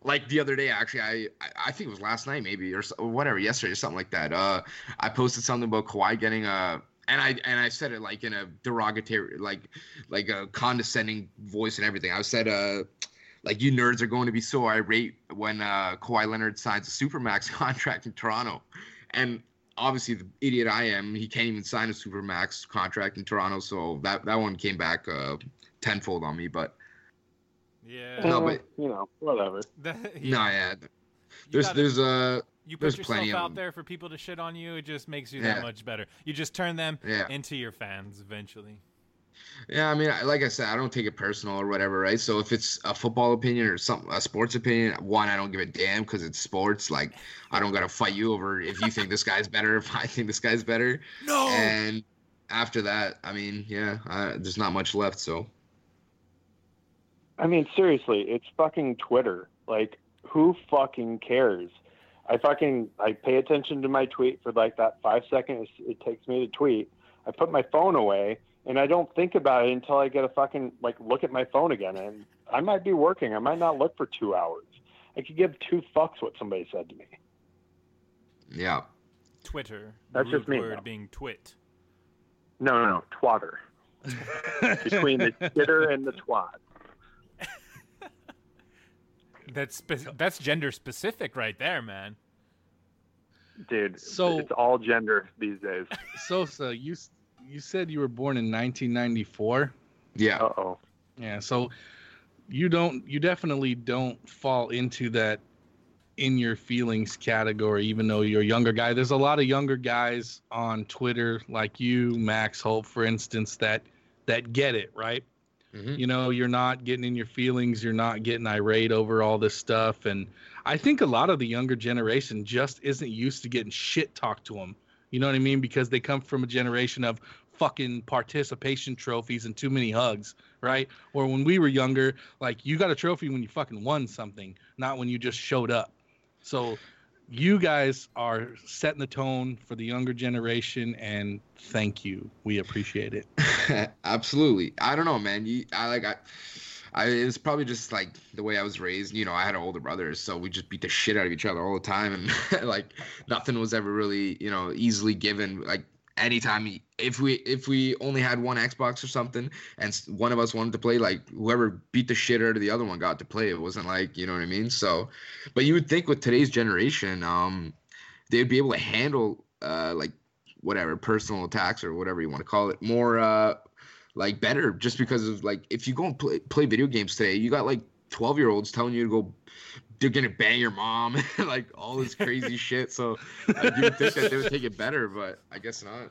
Speaker 7: Like the other day, actually, I I- think it was last night, maybe or whatever, yesterday or something like that. Uh, I posted something about Kawhi getting a, and I and I said it like in a derogatory, like like a condescending voice and everything. I said, uh, like you nerds are going to be so irate when uh, Kawhi Leonard signs a supermax contract in Toronto, and obviously the idiot I am, he can't even sign a supermax contract in Toronto. So that that one came back uh, tenfold on me. But
Speaker 2: Yeah.
Speaker 7: no, but
Speaker 3: you know, whatever.
Speaker 2: That-
Speaker 7: no, yeah. There's
Speaker 2: gotta-
Speaker 7: there's uh
Speaker 2: You put yourself
Speaker 7: plenty
Speaker 2: out there for people to shit on you. It just makes you that much better. You just turn them
Speaker 7: Yeah.
Speaker 2: into your fans eventually.
Speaker 7: Yeah, I mean, like I said, I don't take it personal or whatever, right? So if it's a football opinion or some a sports opinion, one, I don't give a damn because it's sports. Like, I don't gotta fight you over if you think this guy's better, if I think this guy's better.
Speaker 2: No.
Speaker 7: And after that, I mean, yeah, I, there's not much left. So
Speaker 3: I mean, seriously, it's fucking Twitter. Like, who fucking cares? I fucking I pay attention to my tweet for like that five seconds it takes me to tweet. I put my phone away and I don't think about it until I get a fucking like look at my phone again. And I might be working. I might not look for two hours. I could give two fucks what somebody said to me.
Speaker 7: yeah,
Speaker 2: Twitter.
Speaker 3: That's
Speaker 2: the
Speaker 3: just me,
Speaker 2: word
Speaker 3: though.
Speaker 2: being twit.
Speaker 3: No, no, no, twatter. Between the titter and the twat.
Speaker 2: That's spe- that's gender specific right there, man.
Speaker 3: Dude,
Speaker 6: So-
Speaker 3: it's all gender these days.
Speaker 6: Sosa, you you said you were born in 1994.
Speaker 7: yeah.
Speaker 3: Uh oh.
Speaker 6: Yeah, so you don't you definitely don't fall into that in your feelings category even though you're a younger guy. There's a lot of younger guys on Twitter like you, Max Holt, for instance that that get it, right?
Speaker 7: Mhm.
Speaker 6: You know, you're not getting in your feelings, you're not getting irate over all this stuff and I think a lot of the younger generation just isn't used to getting shit talked to them. You know what I mean? Because they come from a generation of fucking participation trophies and too many hugs, right? Or when we were younger, like you got a trophy when you fucking won something, not when you just showed up. So you guys are setting the tone for the younger generation and thank you. We appreciate it.
Speaker 7: Absolutely. I don't know, man. You, I like I, I. Probably just like the way I was raised. You know, I had older brothers, so we just beat the shit out of each other all the time, and like nothing was ever really, you know, easily given. Like anytime, if we if we only had one Xbox or something, and one of us wanted to play, like whoever beat the shit out of the other one got to play. It wasn't like you know what I mean. So, but you would think with today's generation, um, they'd be able to handle uh like whatever personal attacks or whatever you want to call it more uh like better just because of like if you go and play, play video games today you got like 12 year olds telling you to go they're gonna bang your mom like all this crazy shit so like, you would think that they would take it better but i guess not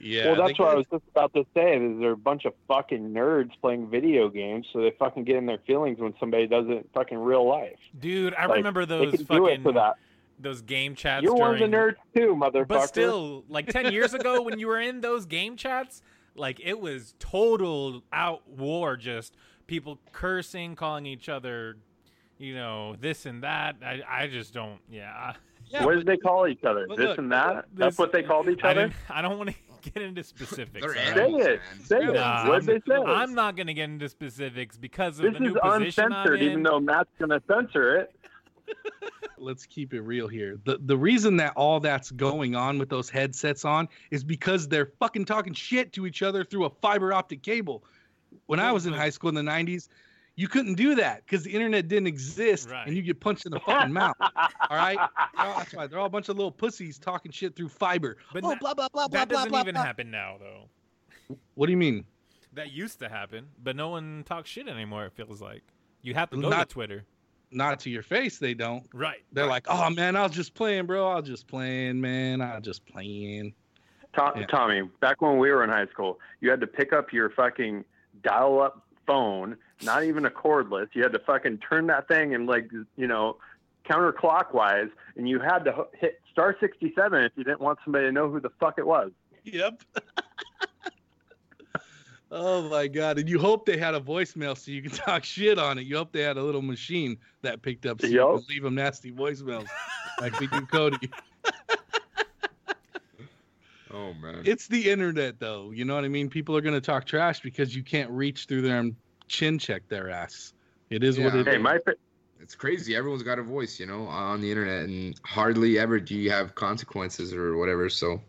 Speaker 6: Yeah.
Speaker 3: well, that's
Speaker 6: they
Speaker 3: what I was just about to say. Is they're a bunch of fucking nerds playing video games, so they fucking get in their feelings when somebody does it in fucking real life.
Speaker 2: Dude, I
Speaker 3: Like,
Speaker 2: remember
Speaker 3: they
Speaker 2: those
Speaker 3: can do it
Speaker 2: fucking
Speaker 3: for that.
Speaker 2: those game chats.
Speaker 3: You're one of the nerds too, motherfucker.
Speaker 2: But still, like ten years ago, when you were in those game chats, like it was total out war. Just people cursing, calling each other, you know, this and that. I, I just don't. Yeah.
Speaker 6: Yeah,
Speaker 3: what did they call each other?
Speaker 6: but
Speaker 3: This
Speaker 6: look,
Speaker 3: and that?
Speaker 2: This-
Speaker 3: That's what they called each other?
Speaker 2: didn't, I don't want to get into specifics.
Speaker 7: They're?
Speaker 3: Say it. Say it.
Speaker 2: Nah,
Speaker 3: what did they say?
Speaker 2: I'm not going to get into specifics because of
Speaker 3: this
Speaker 2: the new
Speaker 3: is
Speaker 2: position I'm
Speaker 3: uncensored,
Speaker 2: in.
Speaker 3: even though Matt's going to censor it.
Speaker 6: let's keep it real here. The the reason that all that's going on with those headsets on is because they're fucking talking shit to each other through a fiber optic cable. When I was in high school in the 90s, you couldn't do that because the internet didn't exist
Speaker 2: Right.
Speaker 6: and you get punched in the fucking mouth. All right? All- that's why they're all a bunch of little pussies talking shit through fiber.
Speaker 2: But
Speaker 6: oh,
Speaker 2: na-
Speaker 6: blah, blah, blah, blah,
Speaker 2: that
Speaker 6: blah,
Speaker 2: doesn't
Speaker 6: blah,
Speaker 2: even
Speaker 6: blah.
Speaker 2: happen now, though.
Speaker 6: What do you mean?
Speaker 2: That used to happen, but no one talks shit anymore. It feels like you have to go
Speaker 6: Not-
Speaker 2: to Twitter,
Speaker 6: Not to your face, they don't.
Speaker 2: right?
Speaker 6: They're like, oh man, I was just playing, bro. I was just playing, man. I was just playing.
Speaker 3: Tom,
Speaker 6: Yeah.
Speaker 3: Tommy, back when we were in high school, you had to pick up your fucking dial-up phone, not even a cordless. You had to fucking turn that thing and like you know counterclockwise, and you had to hit star sixty-seven if you didn't want somebody to know who the fuck it was.
Speaker 6: Yep. Oh my god! And you hope they had a voicemail so you can talk shit on it. You hope they had a little machine that picked up so you
Speaker 3: Yup.
Speaker 6: can leave them nasty voicemails like we do Cody.
Speaker 7: Oh man.
Speaker 6: It's the internet, though. You know what I mean? People are gonna talk trash because you can't reach through there and chin check their ass. It is what
Speaker 7: Yeah.
Speaker 6: it
Speaker 3: Hey,
Speaker 6: is.
Speaker 3: my
Speaker 7: It's crazy. Everyone's got a voice, you know, on the internet, and hardly ever do you have consequences or whatever. So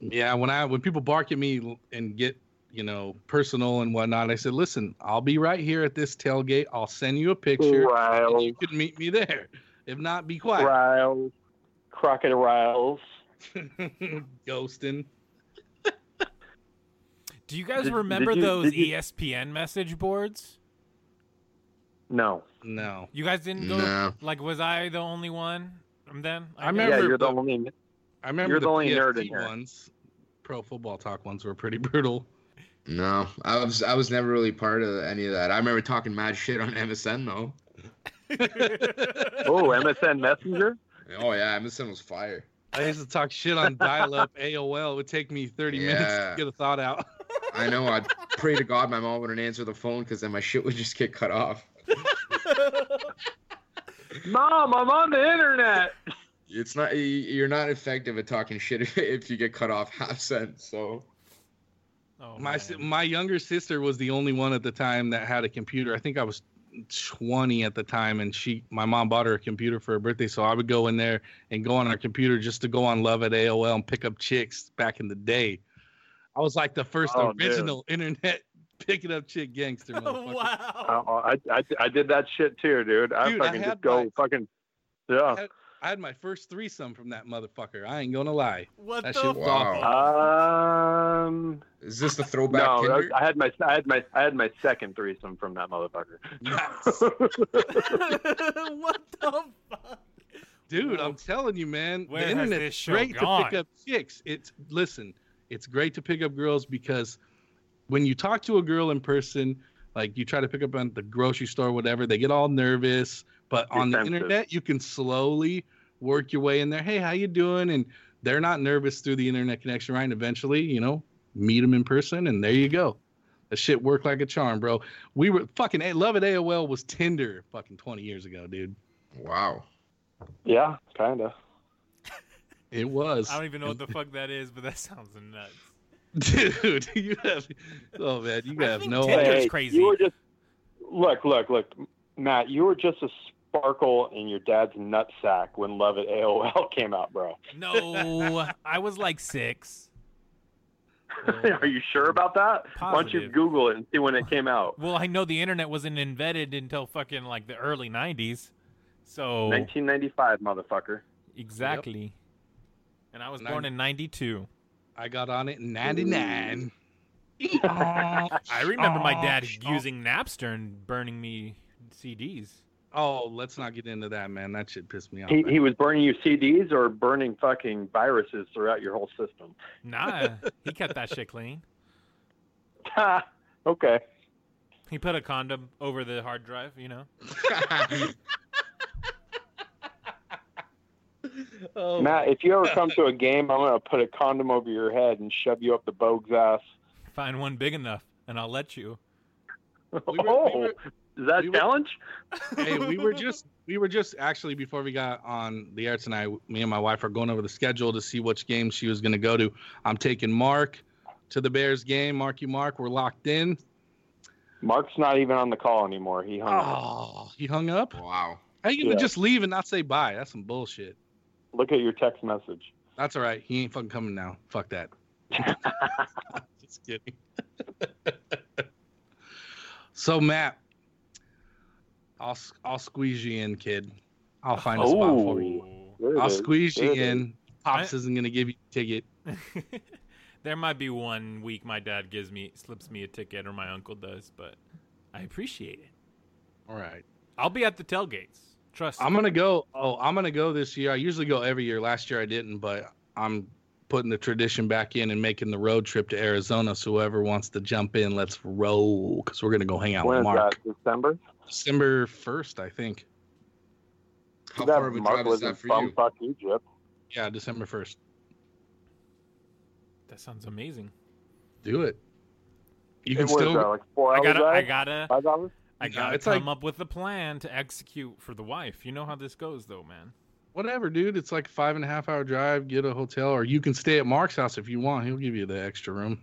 Speaker 6: Yeah, when I when people bark at me and get you know personal and whatnot, I said, listen, I'll be right here at this tailgate. I'll send you a picture. and you can meet me there. If not, be quiet.
Speaker 3: Riles, crocodiles.
Speaker 6: Ghosting.
Speaker 2: Do you guys
Speaker 3: Did-
Speaker 2: remember
Speaker 3: did you-
Speaker 2: those
Speaker 3: you-
Speaker 2: ESPN message boards?
Speaker 3: No.
Speaker 6: No.
Speaker 2: You guys didn't go.
Speaker 7: No.
Speaker 2: Like, was I the only one from then?
Speaker 6: I
Speaker 2: guess?
Speaker 6: remember
Speaker 3: Yeah, you're the
Speaker 6: the-
Speaker 3: only.
Speaker 6: I remember
Speaker 3: You're the only nerd in
Speaker 6: PFT
Speaker 3: here.
Speaker 6: ones. Pro football talk ones were pretty brutal.
Speaker 7: no, I was I was never really part of any of that. I remember talking mad shit on MSN though.
Speaker 3: Oh, MSN Messenger.
Speaker 7: Oh yeah, MSN was fire.
Speaker 6: I used to talk shit on dial-up AOL. It would take me 30 minutes to get a thought out.
Speaker 7: I know. I'd pray to God my mom wouldn't answer the phone because then my shit would just get cut off.
Speaker 3: Mom, I'm on the internet.
Speaker 7: It's not you're not effective at talking shit if, if you get cut off half cent. So
Speaker 2: Oh,
Speaker 6: my si- my younger sister was the only one at the time that had a computer. I think I was 20 at the time, and she my mom bought her a computer for her birthday. So I would go in there and go on her computer just to go on Love at AOL and pick up chicks back in the day. I was like the first
Speaker 3: Oh, dude.
Speaker 6: original internet picking up chick gangster.
Speaker 2: Oh, wow.
Speaker 3: I, I I did that shit too, dude. I
Speaker 6: Dude, I
Speaker 3: fucking
Speaker 6: had
Speaker 3: just go
Speaker 6: my-
Speaker 3: fucking. Yeah.
Speaker 6: had- I had my first threesome from that motherfucker. I ain't gonna lie.
Speaker 2: What
Speaker 6: That
Speaker 2: the
Speaker 6: shit was
Speaker 7: Wow.
Speaker 3: Um.
Speaker 7: is this the throwback?
Speaker 3: No,
Speaker 7: Kinder?
Speaker 3: I had my I had my I had my second threesome from that motherfucker.
Speaker 2: what the fuck?
Speaker 6: Dude, I'm telling you, man,
Speaker 2: Where
Speaker 6: the
Speaker 2: has
Speaker 6: internet's
Speaker 2: this show
Speaker 6: great to pick up chicks. It's listen, it's great to pick up girls because when you talk to a girl in person, like you try to pick up at the grocery store, whatever, they get all nervous. But on the internet, you can slowly work your way in there. Hey, how you doing? And they're not nervous through the internet connection, right? And eventually, you know, meet them in person, and there you go. That shit worked like a charm, bro. We were fucking love at AOL was Tinder fucking 20 years ago, dude.
Speaker 7: Wow.
Speaker 3: yeah, kinda.
Speaker 6: It was.
Speaker 2: I don't even know what the fuck that is, but that sounds nuts.
Speaker 6: Dude, you have oh man, you
Speaker 2: I
Speaker 6: have no
Speaker 2: Tinder's
Speaker 6: idea.
Speaker 3: Hey,
Speaker 2: crazy.
Speaker 3: You were just look, look, look, Matt. You were just a sparkle in your dad's nutsack when Love at AOL came out, bro.
Speaker 2: No, I was like six.
Speaker 3: Are you sure about that? Why don't you Google it and see when it came out?
Speaker 2: Well, I know the internet wasn't invented until fucking like the early '90s. So
Speaker 3: 1995, motherfucker.
Speaker 2: exactly. And I was born in '92.
Speaker 6: I got on it in '99.
Speaker 2: I remember my dad using Napster and burning me CDs.
Speaker 6: Oh, let's not get into that, man. That shit pissed me off.
Speaker 3: He,
Speaker 6: man.
Speaker 3: he was burning you CDs or burning fucking viruses throughout your whole system.
Speaker 2: Nah, he kept that shit clean.
Speaker 3: okay.
Speaker 2: He put a condom over the hard drive, you know.
Speaker 6: oh,
Speaker 3: Matt, if you ever come to a game, I'm gonna put a condom over your head and shove you up the bogue's ass.
Speaker 2: Find one big enough, and I'll let you.
Speaker 6: We were- we
Speaker 3: oh,
Speaker 6: were-
Speaker 3: is that
Speaker 6: we
Speaker 3: a
Speaker 6: were-
Speaker 3: challenge?
Speaker 6: hey, we were just we were just actually before we got on the air tonight. Me and my wife are going over the schedule to see which game she was going to go to. I'm taking Mark to the Bears game. Mark, you, Mark, we're locked in.
Speaker 3: Mark's not even on the call anymore. He hung up.
Speaker 6: Oh, he hung up.
Speaker 7: wow.
Speaker 6: How you gonna
Speaker 3: Yeah.
Speaker 6: just leave and not say bye? That's some bullshit.
Speaker 3: Look at your text message.
Speaker 6: That's all right. He ain't fucking coming now. Fuck that. Just kidding. so Matt, I'll s- I'll squeeze you in, kid. I'll find a spot for you. I'll
Speaker 3: is.
Speaker 6: squeeze you
Speaker 3: There it is.
Speaker 6: in. Pops isn't gonna give you a ticket.
Speaker 2: there might be one week my dad gives me slips me a ticket or my uncle does, but I appreciate it.
Speaker 6: All right.
Speaker 2: I'll be at the tailgates. Trust.
Speaker 6: I'm gonna go. Oh, I'm gonna go this year. I usually go every year. Last year I didn't, but I'm putting the tradition back in and making the road trip to Arizona. So whoever wants to jump in, let's roll because we're gonna go hang out
Speaker 3: When
Speaker 6: with
Speaker 3: is
Speaker 6: Mark.
Speaker 3: that? December?
Speaker 6: December first, I think.
Speaker 7: How
Speaker 3: That
Speaker 7: far of a
Speaker 3: Mark
Speaker 7: drive is that for you?
Speaker 3: bumfuck Egypt.
Speaker 6: Yeah, December first.
Speaker 2: That sounds amazing.
Speaker 6: Do it. You
Speaker 3: It
Speaker 6: can
Speaker 3: was,
Speaker 6: still.
Speaker 3: uh, like four
Speaker 2: I
Speaker 3: hours
Speaker 2: gotta, I
Speaker 3: drive?
Speaker 2: gotta,
Speaker 3: Five hours?
Speaker 2: I
Speaker 6: No,
Speaker 2: gotta
Speaker 6: it's
Speaker 2: come
Speaker 6: like-
Speaker 2: up with a plan to execute for the wife. You know how this goes, though, man.
Speaker 6: Whatever, dude. It's like five and a half hour drive. Get a hotel, or you can stay at Mark's house if you want. He'll give you the extra room.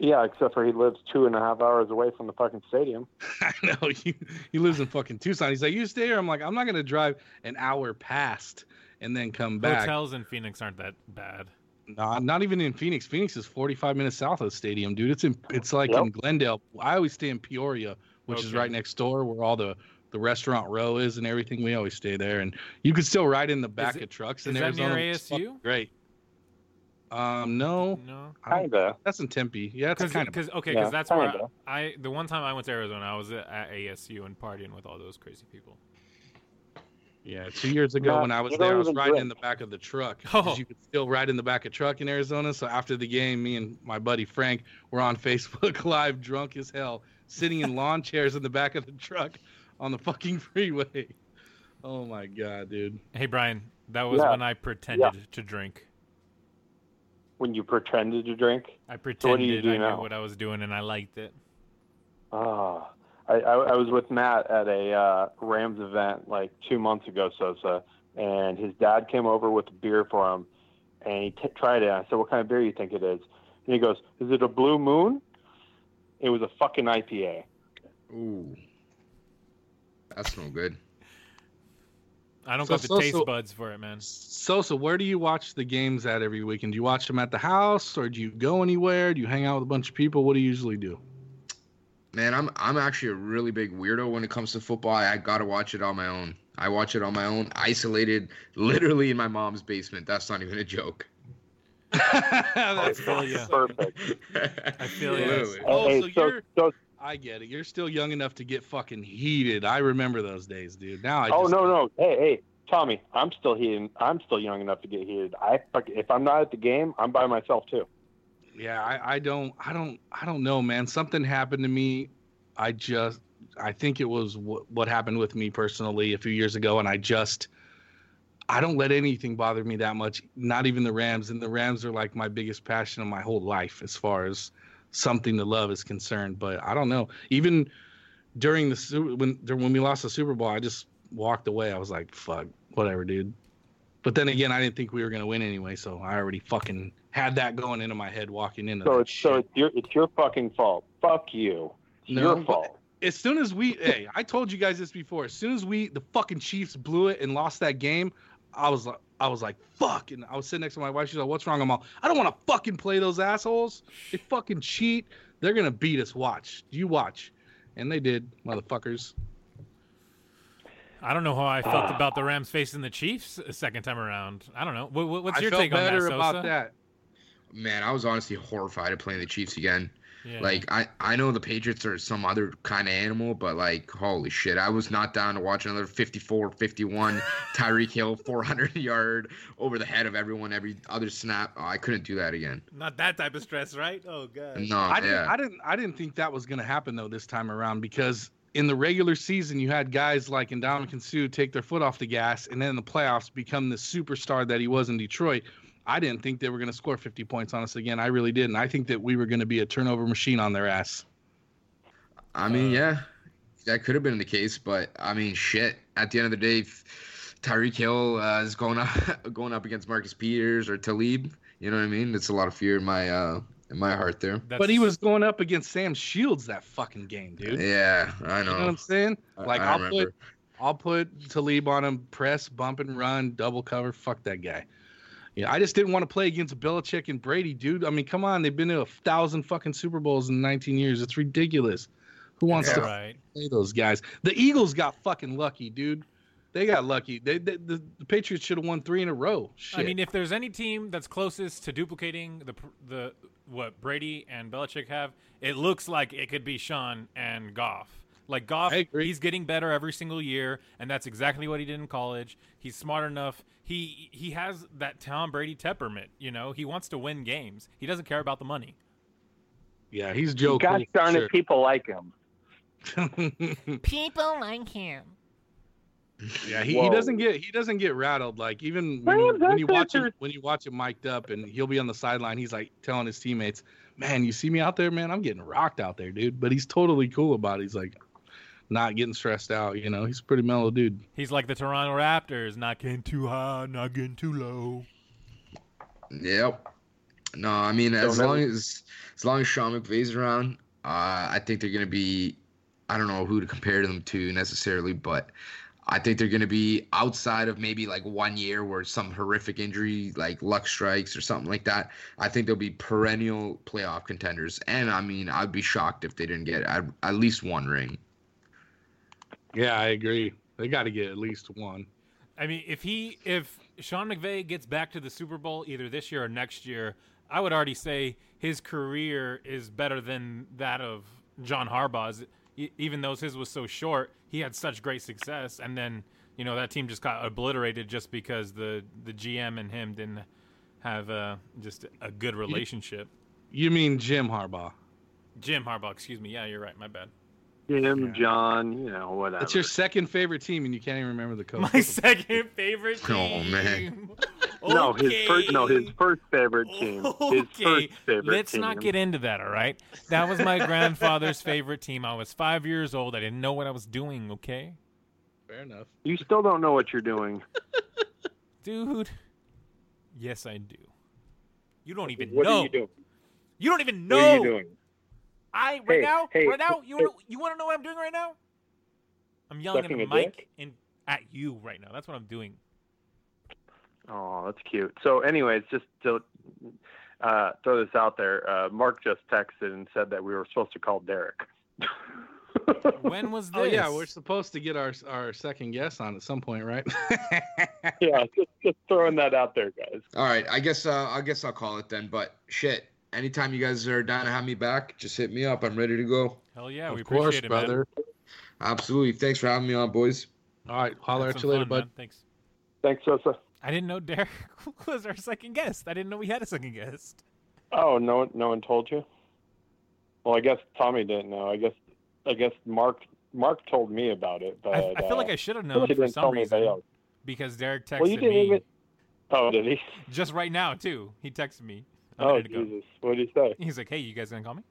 Speaker 3: Yeah, except for he lives two and a half hours away from the fucking stadium.
Speaker 6: I know he, he lives in fucking Tucson. He's like, you stay here. I'm like, I'm not gonna drive an hour past and then come back.
Speaker 2: Hotels in Phoenix aren't that bad.
Speaker 6: Nah, not even in Phoenix. Phoenix is 45 minutes south of the stadium, dude. It's in it's like
Speaker 3: Yep.
Speaker 6: in Glendale. I always stay in Peoria, which is right next door where all the the restaurant row is and everything. We always stay there, and you can still ride in the back
Speaker 2: it-
Speaker 6: of trucks
Speaker 2: is
Speaker 6: in
Speaker 2: that near
Speaker 6: Arizona. which is fucking
Speaker 2: ASU?
Speaker 6: Great. Um, no,
Speaker 2: No.
Speaker 6: I-
Speaker 3: Kinda.
Speaker 6: that's in Tempe. Yeah, it's
Speaker 2: Because,
Speaker 6: kind of.
Speaker 2: because okay,
Speaker 3: Yeah,
Speaker 2: because that's where
Speaker 3: kinda.
Speaker 2: I, the one time I went to Arizona, I was at, at ASU and partying with all those crazy people.
Speaker 6: Yeah, two years ago
Speaker 3: Nah,
Speaker 6: when I was there, I was riding
Speaker 3: drink.
Speaker 6: in the back of the truck.
Speaker 2: Oh.
Speaker 6: You could still ride in the back of truck in Arizona. So after the game, me and my buddy Frank were on Facebook Live, drunk as hell, sitting in lawn chairs in the back of the truck on the fucking freeway. Oh my god, dude!
Speaker 2: Hey, Brian, that was
Speaker 3: Yeah.
Speaker 2: when I pretended to drink.
Speaker 3: When you pretended to drink.
Speaker 2: I
Speaker 3: So
Speaker 2: pretended
Speaker 3: what do you do
Speaker 2: I
Speaker 3: now?
Speaker 2: knew what I was doing and I liked it.
Speaker 3: Ah, I, I, I was with Matt at a uh, Rams event like two months ago, Sosa, and his dad came over with a beer for him, and he t- tried it. I said, "What kind of beer do you think it is?" And he goes, "Is it a Blue Moon?" It was a fucking IPA.
Speaker 7: Ooh, that's no good.
Speaker 2: I don't
Speaker 6: So-
Speaker 2: got the
Speaker 6: so-
Speaker 2: taste
Speaker 6: so-
Speaker 2: buds for it, man.
Speaker 6: Sosa, where do you watch the games at every weekend? Do you watch them at the house, or do you go anywhere? Do you hang out with a bunch of people? What do you usually do?
Speaker 7: Man, I'm I'm actually a really big weirdo when it comes to football. I, I gotta watch it on my own. I watch it on my own, isolated, literally in my mom's basement. That's not even a joke.
Speaker 2: I feel you.
Speaker 3: Perfect.
Speaker 2: I feel you.
Speaker 6: Oh,
Speaker 3: Hey,
Speaker 6: so
Speaker 3: so-
Speaker 6: you're.
Speaker 3: so-
Speaker 6: I get it. You're still young enough to get fucking heated. I remember those days, dude. Now I
Speaker 3: oh
Speaker 6: just
Speaker 3: no, no, hey, hey, Tommy, I'm still heated. I'm still young enough to get heated. I if I'm not at the game, I'm by myself too.
Speaker 6: Yeah, I, I don't, I don't, I don't know, man. Something happened to me. I just, I think it was what, what happened with me personally a few years ago, and I just, I don't let anything bother me that much. Not even the Rams, and the Rams are like my biggest passion of my whole life as far as something to love is concerned. But I don't know. Even during the when when we lost the Super Bowl, I just walked away. I was like, fuck, whatever, dude. But then again, I didn't think we were gonna win anyway, so I already fucking had that going into my head walking into
Speaker 3: So it's so it's your it's your fucking fault. Fuck you. It's
Speaker 6: No,
Speaker 3: your fault.
Speaker 6: as soon as we hey i told you guys this before as soon as we the fucking chiefs blew it and lost that game i was like i was like fuck. And i was sitting next to my wife. She's like what's wrong? I'm all i don't want to fucking play those assholes. They fucking cheat. They're gonna beat us. Watch. You watch. And they did motherfuckers.
Speaker 2: I don't know how I felt ah. about the Rams facing the Chiefs a second time around. I don't know. What, what- what's
Speaker 6: i
Speaker 2: your
Speaker 6: felt
Speaker 2: take on that, Sosa?
Speaker 6: about that.
Speaker 7: Man, I was honestly horrified of playing the Chiefs again.
Speaker 2: Yeah.
Speaker 7: Like I, I know the Patriots are some other kind of animal, but like holy shit, I was not down to watch another 54-51 Tyreek Hill 400 yard over the head of everyone every other snap. Oh, I couldn't do that again.
Speaker 2: Not that type of stress, right? Oh god.
Speaker 7: No,
Speaker 6: I didn't. I didn't I didn't think that was going to happen though this time around because in the regular season you had guys like Ndamukong Suh take their foot off the gas and then in the playoffs become the superstar that he was in Detroit. I didn't think they were going to score 50 points on us again. I really didn't. I think that we were going to be a turnover machine on their ass.
Speaker 7: I
Speaker 6: Uh,
Speaker 7: mean, yeah, that could have been the case, but I mean, shit. At the end of the day, Tyreek Hill uh, is going up going up against Marcus Peters or Talib. You know what I mean? It's a lot of fear in my uh, in my heart there.
Speaker 6: but he was going up against Sam Shields that fucking game, dude.
Speaker 7: Yeah, I know.
Speaker 6: You know what I'm saying?
Speaker 7: I-
Speaker 6: Like
Speaker 7: I
Speaker 6: will
Speaker 7: remember.
Speaker 6: put I'll put Talib on him, press, bump and run, double cover. Fuck that guy. Yeah, I just didn't want to play against Belichick and Brady, dude. I mean, come on, they've been to a thousand fucking Super Bowls in 19 years. It's ridiculous. Who wants to
Speaker 2: right.
Speaker 6: play those guys? The Eagles got fucking lucky, dude. They got lucky. They, they the, the Patriots should have won three in a row. Shit.
Speaker 2: I mean, if there's any team that's closest to duplicating the the what Brady and Belichick have, it looks like it could be Sean and Goff. Like Goff, he's getting better every single year, and that's exactly what he did in college. He's smart enough. He he has that Tom Brady temperament. You know, he wants to win games. He doesn't care about the money.
Speaker 6: yeah, he's joking.
Speaker 3: Gosh
Speaker 6: Cool for
Speaker 3: darn
Speaker 6: sure.
Speaker 3: it, people like him.
Speaker 12: People like him.
Speaker 6: Yeah, he, he doesn't get he doesn't get rattled. Like even when you, when you watch him when you watch him mic'd up and he'll be on the sideline, he's like telling his teammates, "Man, you see me out there, man? I'm getting rocked out there, dude." But he's totally cool about it. He's like not getting stressed out. You know, he's a pretty mellow dude.
Speaker 2: He's like the Toronto Raptors, not getting too high, not getting too low.
Speaker 7: Yep. No, I mean as
Speaker 3: Don't
Speaker 7: long
Speaker 3: ever-
Speaker 7: as as long as Sean McVay's around, uh, I think they're gonna be. I don't know who to compare them to necessarily, but I think they're gonna be outside of maybe like one year where some horrific injury, like luck strikes or something like that. I think they'll be perennial playoff contenders, and I mean I'd be shocked if they didn't get at, at least one ring.
Speaker 6: Yeah, I agree. They got to get at least one.
Speaker 2: I mean, if he if Sean McVay gets back to the Super Bowl either this year or next year, I would already say his career is better than that of John Harbaugh's. Even though his was so short, he had such great success, and then you know that team just got obliterated just because the the GM and him didn't have uh, just a good relationship.
Speaker 6: You mean Jim Harbaugh?
Speaker 2: Jim Harbaugh, excuse me. Yeah, you're right. My bad.
Speaker 3: Jim, John, you know, whatever.
Speaker 6: That's your second favorite team, and you can't even remember the coach.
Speaker 2: My second favorite
Speaker 7: Oh,
Speaker 2: team.
Speaker 7: man.
Speaker 3: No, his first no, his first favorite team. His
Speaker 2: Okay,
Speaker 3: first favorite team.
Speaker 2: let's
Speaker 3: team.
Speaker 2: not get into that, all right? That was my grandfather's favorite team. I was five years old. I didn't know what I was doing, okay?
Speaker 6: Fair enough.
Speaker 3: You still don't know what you're doing.
Speaker 2: Dude, yes, I do. You don't even know
Speaker 3: What
Speaker 2: know.
Speaker 3: are you doing?
Speaker 2: You don't even know.
Speaker 3: What are you doing?
Speaker 2: I right
Speaker 3: Hey,
Speaker 2: now,
Speaker 3: hey,
Speaker 2: right now, you
Speaker 3: hey.
Speaker 2: know, you want to know what I'm doing right now? I'm yelling
Speaker 3: Sucking
Speaker 2: at
Speaker 3: a
Speaker 2: the mic and at you right now. That's what I'm doing.
Speaker 3: Oh, that's cute. So, anyways, just to uh, throw this out there, uh, Mark just texted and said that we were supposed to call Derek.
Speaker 2: When was this?
Speaker 6: Oh yeah, we're supposed to get our our second guest on at some point, right?
Speaker 3: yeah, just, just throwing that out there, guys.
Speaker 7: All right, I guess uh, I guess I'll call it then. But shit, anytime you guys are down to have me back, just hit me up. I'm ready to go.
Speaker 2: Hell yeah,
Speaker 6: of
Speaker 2: we
Speaker 6: course,
Speaker 2: appreciate it, man.
Speaker 6: brother.
Speaker 7: Absolutely. Thanks for having me on, boys.
Speaker 6: All right, holler
Speaker 2: Had
Speaker 6: at
Speaker 2: some
Speaker 6: you later,
Speaker 2: fun,
Speaker 6: bud.
Speaker 2: man. Thanks.
Speaker 3: Thanks, Sosa.
Speaker 2: I didn't know Derek was our second guest. I didn't know we had a second guest.
Speaker 3: Oh, no one, no one told you. Well, I guess Tommy didn't know. I guess, I guess Mark, Mark told me about it, but
Speaker 2: I, I feel like
Speaker 3: uh,
Speaker 2: I should have known for
Speaker 3: didn't
Speaker 2: some
Speaker 3: tell me
Speaker 2: reason
Speaker 3: they
Speaker 2: because Derek texted
Speaker 3: Well, you didn't
Speaker 2: me
Speaker 3: even. Oh, did he?
Speaker 2: just right now too. He texted me a
Speaker 3: Oh,
Speaker 2: minute ago.
Speaker 3: Jesus! What did he say?
Speaker 2: He's like, "Hey, you guys gonna call me?"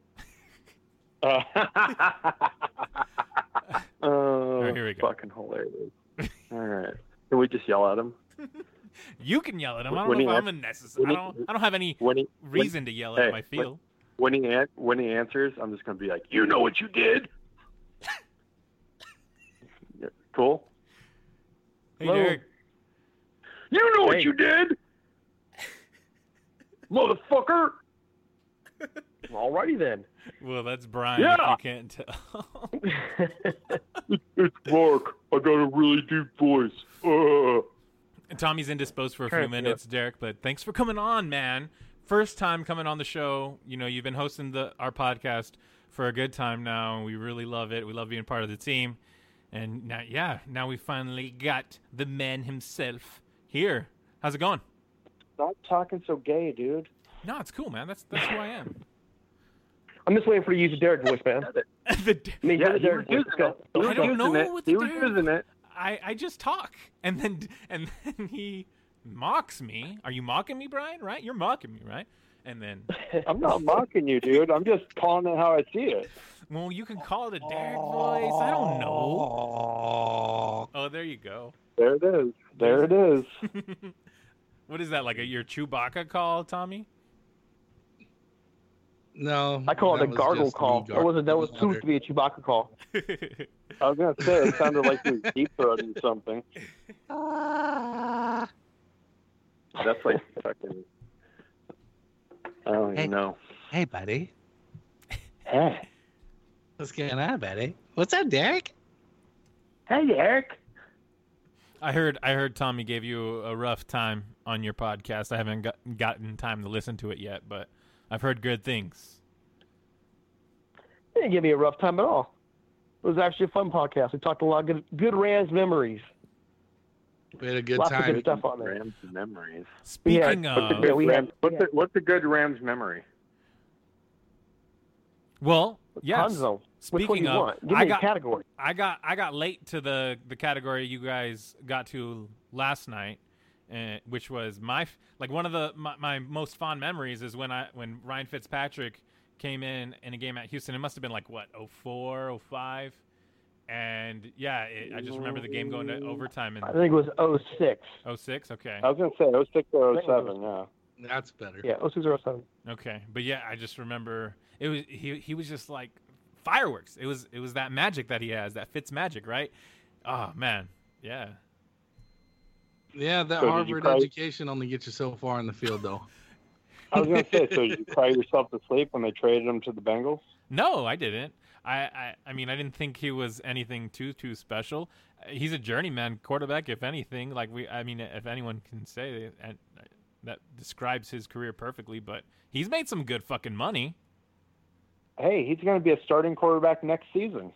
Speaker 3: Uh, oh,
Speaker 2: right, here we go.
Speaker 3: Fucking hilarious. All right. Can we just yell at him?
Speaker 2: You can yell at him. I don't
Speaker 3: when
Speaker 2: know if I'm
Speaker 3: an-
Speaker 2: a necessary. I don't. I don't have any
Speaker 3: When he when-
Speaker 2: reason to yell at him.
Speaker 3: hey,
Speaker 2: I feel.
Speaker 3: When he an- when he answers, I'm just gonna be like, "You know what you did." Yeah, cool.
Speaker 2: Hey,
Speaker 3: Hello?
Speaker 2: Derek.
Speaker 3: You know what
Speaker 2: Hey.
Speaker 3: you did, motherfucker. Alrighty then.
Speaker 2: Well, that's Brian.
Speaker 3: Yeah.
Speaker 2: If you can't tell.
Speaker 3: It's Mark. I got a really deep voice. Uh.
Speaker 2: Tommy's indisposed for a few
Speaker 3: Alright,
Speaker 2: minutes, Derek, but thanks for coming on, man. First time coming on the show. You know, you've been hosting the our podcast for a good time now, and we really love it. We love being part of the team. And now, yeah, now we finally got the man himself here. How's it going?
Speaker 3: Stop talking so gay, dude.
Speaker 2: No, it's cool, man. That's that's who I am.
Speaker 12: I'm just waiting for you to use the Derek voice, man.
Speaker 2: the,
Speaker 12: I mean,
Speaker 3: Yeah,
Speaker 12: the Derek voice.
Speaker 3: using
Speaker 12: Let's go.
Speaker 3: it. He
Speaker 2: I don't know
Speaker 3: it.
Speaker 2: what
Speaker 3: He
Speaker 2: the
Speaker 3: was
Speaker 2: Derek-
Speaker 3: using it.
Speaker 2: I, I just talk, and then and then he mocks me. Are you mocking me, Brian? Right? You're mocking me, right? And then,
Speaker 3: I'm not mocking you, dude. I'm just calling it how I see it.
Speaker 2: well, you can call it a Derek voice. I don't know. Oh, there you go.
Speaker 3: There it is. There it is.
Speaker 2: What is that like? A your Chewbacca call, Tommy?
Speaker 6: No,
Speaker 12: I call it a gargle
Speaker 6: just me
Speaker 12: call. That
Speaker 6: gar-
Speaker 12: wasn't. That was supposed to be a Chewbacca call.
Speaker 3: I was gonna say it sounded like you were deep throating something. Ah. That's like fucking. I don't even
Speaker 6: Hey.
Speaker 3: know.
Speaker 6: Hey, buddy.
Speaker 3: Hey.
Speaker 6: What's going on, buddy? What's up, Derek?
Speaker 3: Hey, Eric.
Speaker 2: I heard I heard Tommy gave you a rough time on your podcast. I haven't got, gotten time to listen to it yet, but I've heard good things.
Speaker 12: It didn't give me a rough time at all. It was actually a fun podcast. We talked a lot of good, good Rams memories.
Speaker 6: We had a good
Speaker 12: Lots of
Speaker 6: time.
Speaker 12: good stuff on there.
Speaker 3: Rams memories.
Speaker 2: Speaking
Speaker 12: Yeah,
Speaker 3: What's a
Speaker 2: of,
Speaker 3: good
Speaker 12: we
Speaker 3: Rams? What's,
Speaker 12: yeah.
Speaker 3: a, what's a good Rams memory?
Speaker 2: well, Yes.
Speaker 12: Tons of them. Which one
Speaker 2: Speaking of,
Speaker 12: want? Give
Speaker 2: I
Speaker 12: me
Speaker 2: got
Speaker 12: a category.
Speaker 2: I got I got late to the the category you guys got to last night, uh, which was my like one of the my, my most fond memories is when I when Ryan Fitzpatrick came in in a game at Houston. It must have been like what 04, 05? and yeah, it, I just remember the game going to overtime and
Speaker 12: I think it was 06.
Speaker 2: 06? Okay.
Speaker 3: I was gonna say 06 or 07. Yeah.
Speaker 6: That's better.
Speaker 12: Yeah, 06 or 07.
Speaker 2: Okay, but yeah, I just remember it was he he was just like fireworks. It was it was that magic that he has, that Fitz magic, right? Oh man, yeah.
Speaker 6: Yeah, that
Speaker 3: So did you
Speaker 6: Harvard education only gets you so far in the field, though.
Speaker 3: I was gonna say, so did you cry yourself to sleep when they traded him to the Bengals?
Speaker 2: No, I didn't. I, I, I mean, I didn't think he was anything too too special. Uh, He's a journeyman quarterback, if anything. Like we, I mean, if anyone can say and that describes his career perfectly. But he's made some good fucking money.
Speaker 3: Hey, he's gonna be a starting quarterback next season.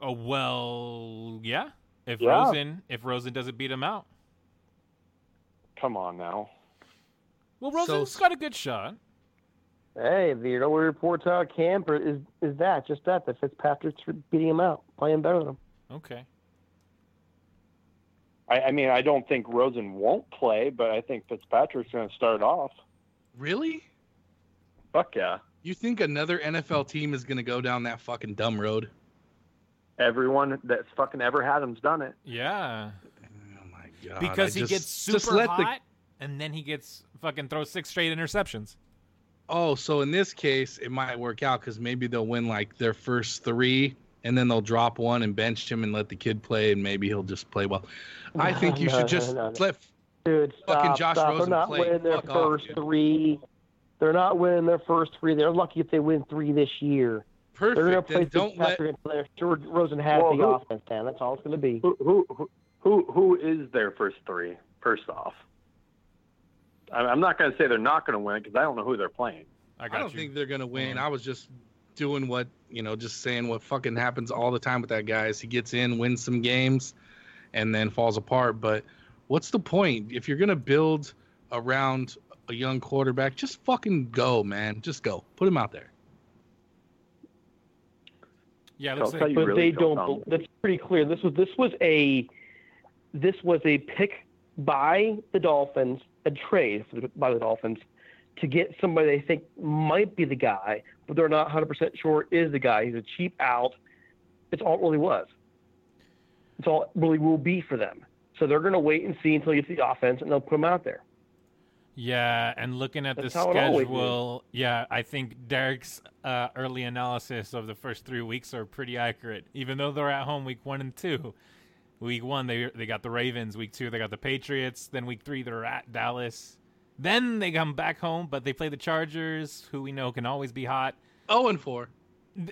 Speaker 2: Oh well, yeah. If
Speaker 3: Yeah.
Speaker 2: Rosen, if Rosen doesn't beat him out,
Speaker 3: Come on now.
Speaker 2: well, Rosen's got a good shot.
Speaker 12: Hey, the early reports out of camp are, is is that just that that Fitzpatrick's beating him out, playing better than him.
Speaker 2: Okay.
Speaker 3: I, I mean, I don't think Rosen won't play, but I think Fitzpatrick's gonna start off.
Speaker 6: Really?
Speaker 3: Fuck yeah.
Speaker 6: You think another NFL team is going to go down that fucking dumb road?
Speaker 3: Everyone that's fucking ever had him's done it.
Speaker 2: Yeah.
Speaker 6: God,
Speaker 2: because
Speaker 6: I
Speaker 2: he
Speaker 6: just-
Speaker 2: gets
Speaker 6: just
Speaker 2: super
Speaker 6: let the-
Speaker 2: hot, and then he gets fucking throws six straight interceptions.
Speaker 6: Oh, so in this case, it might work out because maybe they'll win like their first three, and then they'll drop one and bench him and let the kid play, and maybe he'll just play well. I think you
Speaker 12: No,
Speaker 6: should just
Speaker 12: no, no.
Speaker 6: let
Speaker 12: Dude, stop,
Speaker 6: Fucking Josh
Speaker 12: stop.
Speaker 6: Rosen
Speaker 12: They're not
Speaker 6: play.
Speaker 12: winning their
Speaker 6: Fuck off,
Speaker 12: first three. They're not winning their first three. They're lucky if they win three this year.
Speaker 6: Perfect.
Speaker 12: They're going to play
Speaker 6: Then don't let-
Speaker 12: Fitzpatrick until they're sure Rosen has
Speaker 3: Well,
Speaker 12: the
Speaker 3: who-
Speaker 12: offense, Dan. That's all it's going to be.
Speaker 3: Who who who- who who is their first three? First off, I- I'm not gonna say they're not gonna win because I don't know who they're playing.
Speaker 2: I
Speaker 6: I don't think they're gonna win. Mm. I was just doing what you know, just saying what fucking happens all the time with that guy. Is he gets in, wins some games, and then falls apart. But what's the point if you're gonna build around a young quarterback? Just fucking go, man. Just go. Put him out there.
Speaker 2: Yeah,
Speaker 3: looks like-
Speaker 12: but
Speaker 3: really
Speaker 12: they don't.
Speaker 3: dumb.
Speaker 12: That's pretty clear. This was this was a this was a pick by the Dolphins, a trade for the, by the Dolphins to get somebody they think might be the guy, but they're not 100% sure is the guy. He's a cheap out. It's all it really was. It's all it really will be for them. So they're going to wait and see until you see the offense, and they'll put him out there.
Speaker 2: Yeah, and looking at
Speaker 12: That's
Speaker 2: the
Speaker 12: how it always
Speaker 2: schedule, yeah, I think Derek's uh, early analysis of the first three weeks are pretty accurate. Even though they're at home week one and two, week one they they got the Ravens, week two they got the Patriots, then week three they're at Dallas, then they come back home, but they play the Chargers, who we know can always be hot,
Speaker 6: Oh and four.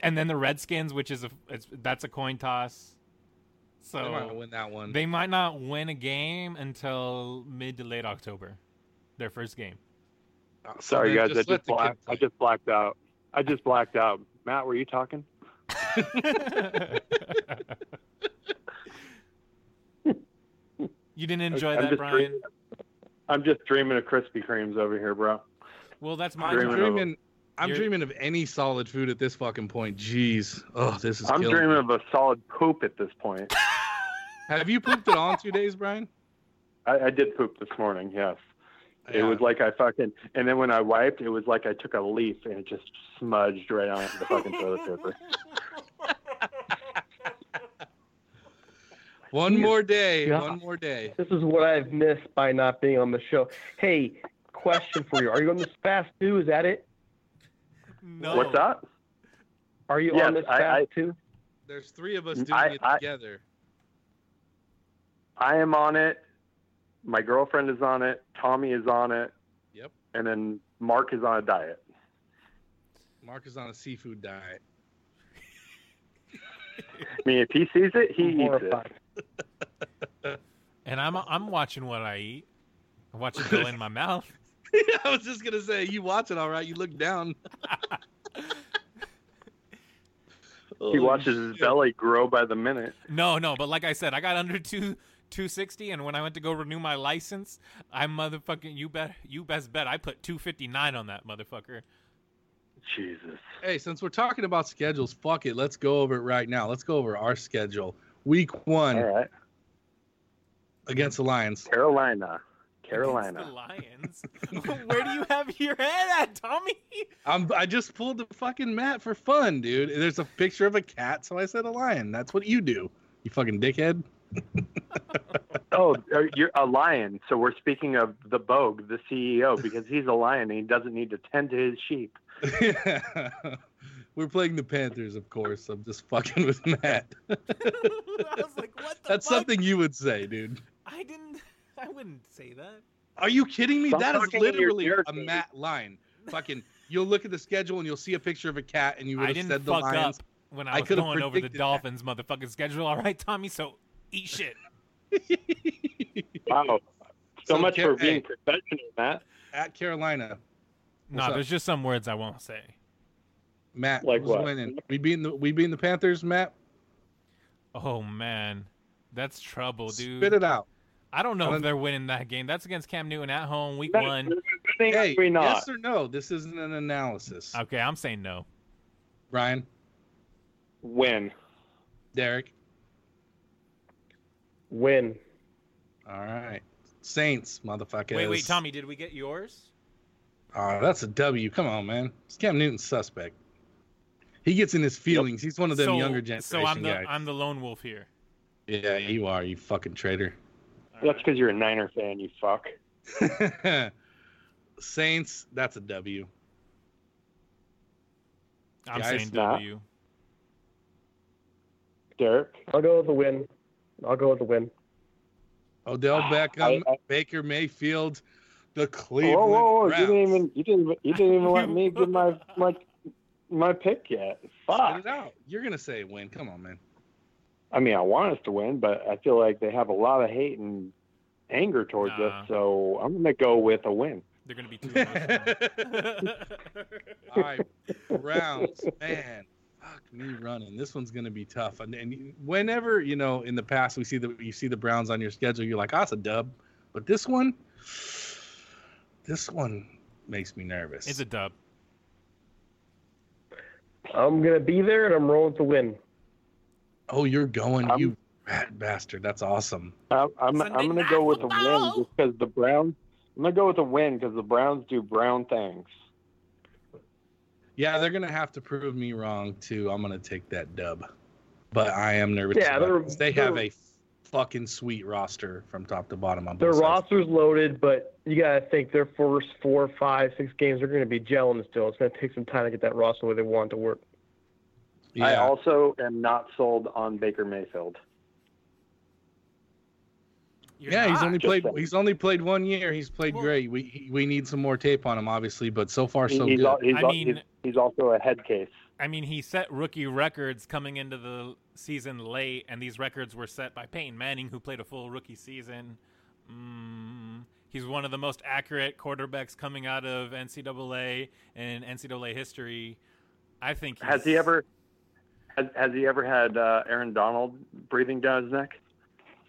Speaker 2: and then the Redskins, which is a it's, that's a coin toss. So
Speaker 6: They might not win that one.
Speaker 2: They might not win a game until mid to late October, their first game.
Speaker 3: Uh, Sorry,
Speaker 6: then
Speaker 3: guys,
Speaker 6: just
Speaker 3: I just black, I just blacked out. I just blacked out. Matt, were you talking?
Speaker 2: You didn't enjoy
Speaker 3: I'm
Speaker 2: that, Brian?
Speaker 3: dreaming- I'm just dreaming of Krispy Kremes over here, bro.
Speaker 2: Well, that's
Speaker 6: I'm
Speaker 3: dreaming of-
Speaker 6: dreaming. I'm
Speaker 2: You're-
Speaker 6: dreaming of any solid food at this fucking point. Jeez. Oh, this is.
Speaker 3: I'm
Speaker 6: killing
Speaker 3: dreaming
Speaker 6: me.
Speaker 3: of a solid poop at this point.
Speaker 6: Have you pooped it on two days, Brian?
Speaker 3: I, I did poop this morning. Yes. It was like I fucking, and then when I wiped, it was like I took a leaf and it just smudged right onto the fucking toilet paper.
Speaker 6: One more day.
Speaker 12: Yeah.
Speaker 6: One more day.
Speaker 12: This is what I've missed by not being on the show. Hey, question for you: Are you on this fast too? Is that it?
Speaker 2: No.
Speaker 3: What's that?
Speaker 12: Are you
Speaker 3: Yes,
Speaker 12: on this
Speaker 3: I-
Speaker 12: fast
Speaker 3: I-
Speaker 12: too?
Speaker 6: There's three of us doing
Speaker 3: I-
Speaker 6: it together.
Speaker 3: I am on it. My girlfriend is on it. Tommy is on it.
Speaker 6: Yep.
Speaker 3: And then Mark is on a diet.
Speaker 6: Mark is on a seafood diet.
Speaker 3: I mean, if he sees it, he
Speaker 12: I'm
Speaker 3: eats it.
Speaker 12: Horrified.
Speaker 2: And I'm I'm watching what I eat. I watch it go in my mouth.
Speaker 6: I was just gonna say, you watch it all right. You look down.
Speaker 3: He watches his belly grow by the minute.
Speaker 2: No, no, but like I said, I got under two. 260 and when I went to go renew my license, I motherfucking you bet you best bet I put 259 on that motherfucker.
Speaker 3: Jesus.
Speaker 6: Hey, since we're talking about schedules, fuck it. Let's go over it right now. Let's go over our schedule. Week one
Speaker 3: All right.
Speaker 6: Against the Lions.
Speaker 3: Carolina.
Speaker 2: The
Speaker 3: Carolina.
Speaker 2: Lions. Where do you have your head at, Tommy?
Speaker 6: I'm, I just pulled the fucking mat for fun, dude. There's a picture of a cat, so I said a lion. That's what you do, you fucking dickhead.
Speaker 3: Oh, uh, you're a lion. So we're speaking of the Bogue, the CEO, because he's a lion and he doesn't need to tend to his sheep. yeah.
Speaker 6: We're playing the Panthers, of course. I'm just fucking with Matt.
Speaker 2: I was like, what the
Speaker 6: That's
Speaker 2: fuck?
Speaker 6: something you would say, dude.
Speaker 2: I didn't. I wouldn't say that.
Speaker 6: Are you kidding me?
Speaker 3: Stop
Speaker 6: that is
Speaker 3: talking in your
Speaker 6: literally
Speaker 3: ear,
Speaker 6: a. Matt line. Fucking, you'll look at the schedule and you'll see a picture of a cat, and you would
Speaker 2: I
Speaker 6: have
Speaker 2: didn't
Speaker 6: said the
Speaker 2: fuck
Speaker 6: Lions.
Speaker 2: up when I
Speaker 6: I
Speaker 2: was
Speaker 6: could've
Speaker 2: going over the
Speaker 6: predicted that.
Speaker 2: Dolphins motherfucking schedule. All right, Tommy. So eat shit.
Speaker 3: Wow. So,
Speaker 6: So,
Speaker 3: much
Speaker 6: Car-
Speaker 3: for being
Speaker 6: hey.
Speaker 3: professional, Matt.
Speaker 6: At Carolina,
Speaker 2: No,
Speaker 6: What's up?
Speaker 2: there's just some words I won't say.
Speaker 6: Matt,
Speaker 3: Like
Speaker 6: who's
Speaker 3: what?
Speaker 6: winning? We beating the we beating the Panthers, Matt.
Speaker 2: Oh man, that's trouble, dude.
Speaker 6: Spit it out.
Speaker 2: I don't know
Speaker 6: I
Speaker 2: if
Speaker 6: don't-
Speaker 2: they're winning that game. That's against Cam Newton at home, week
Speaker 3: Matt,
Speaker 2: one.
Speaker 6: Hey,
Speaker 3: not.
Speaker 6: yes or no? This isn't an analysis.
Speaker 2: Okay, I'm saying no.
Speaker 6: Ryan,
Speaker 3: Win.
Speaker 6: Derek.
Speaker 12: Win.
Speaker 6: All right. Saints, motherfucker.
Speaker 2: Wait, wait, Tommy, did we get yours?
Speaker 6: Oh, that's a W. Come on, man. It's Cam Newton's suspect. He gets in his feelings. He's one of them
Speaker 2: so,
Speaker 6: younger generation
Speaker 2: So I'm the
Speaker 6: guys.
Speaker 2: I'm the lone wolf here.
Speaker 6: Yeah, you are, you fucking traitor.
Speaker 3: That's because you're a Niner fan, you fuck.
Speaker 6: Saints, that's a W.
Speaker 2: I'm
Speaker 6: Guys,
Speaker 2: saying
Speaker 3: nah.
Speaker 2: W.
Speaker 3: Derek.
Speaker 12: I'll go with the win. I'll go with the win.
Speaker 6: Odell Beckham,
Speaker 3: I- I-
Speaker 6: Baker Mayfield, the
Speaker 3: Whoa,
Speaker 6: Cleveland
Speaker 3: whoa, whoa! You
Speaker 6: Browns.
Speaker 3: didn't even you didn't you didn't even let me give my my my pick yet.
Speaker 6: Spit
Speaker 3: Fuck.
Speaker 6: it out. You're gonna say win. Come on, man.
Speaker 3: I mean, I want us to win, but I feel like they have a lot of hate and anger towards
Speaker 2: Nah.
Speaker 3: us. So I'm gonna go with a win.
Speaker 2: They're gonna be too emotional.
Speaker 6: All right, Browns, man. Fuck me running. This one's gonna be tough. And, and whenever you know in the past we see the you see the Browns on your schedule, you're like, "Ah, it's a dub." But this one, this one makes me nervous.
Speaker 2: it's a dub.
Speaker 12: I'm gonna be there and I'm rolling to win.
Speaker 6: Oh, you're going,
Speaker 3: I'm-
Speaker 6: you rat bastard. That's awesome.
Speaker 3: I'm I'm,
Speaker 2: Sunday
Speaker 3: I'm gonna go with a
Speaker 2: football.
Speaker 3: win just because the Browns. I'm gonna go with a win because the Browns do brown things.
Speaker 6: Yeah, they're gonna have to prove me wrong too. I'm gonna take that dub, but I am nervous.
Speaker 12: Yeah,
Speaker 6: about
Speaker 12: they're-
Speaker 6: this. they have
Speaker 12: they're-
Speaker 6: a fucking sweet roster from top to bottom on
Speaker 12: Their
Speaker 6: both sides.
Speaker 12: roster's loaded, but you gotta think their first four, five, six games are gonna be gelling still. It's gonna take some time to get that roster where they want to work.
Speaker 3: I also am not sold on Baker Mayfield.
Speaker 2: You're
Speaker 6: yeah, he's only
Speaker 3: Just
Speaker 6: played.
Speaker 3: saying.
Speaker 6: He's only played one year. He's played
Speaker 2: Well-
Speaker 6: great. We we need some more tape on him, obviously, but so far so
Speaker 3: he's,
Speaker 6: good.
Speaker 3: al- he's,
Speaker 2: I
Speaker 3: al-
Speaker 2: mean-
Speaker 3: he's, he's also a head case.
Speaker 2: I mean, he set rookie records coming into the season late, and these records were set by Peyton Manning, who played a full rookie season. Mm, he's one of the most accurate quarterbacks coming out of NCAA and NCAA history. I think. He's,
Speaker 3: Has he ever? Has, has he ever had uh, Aaron Donald breathing down his neck?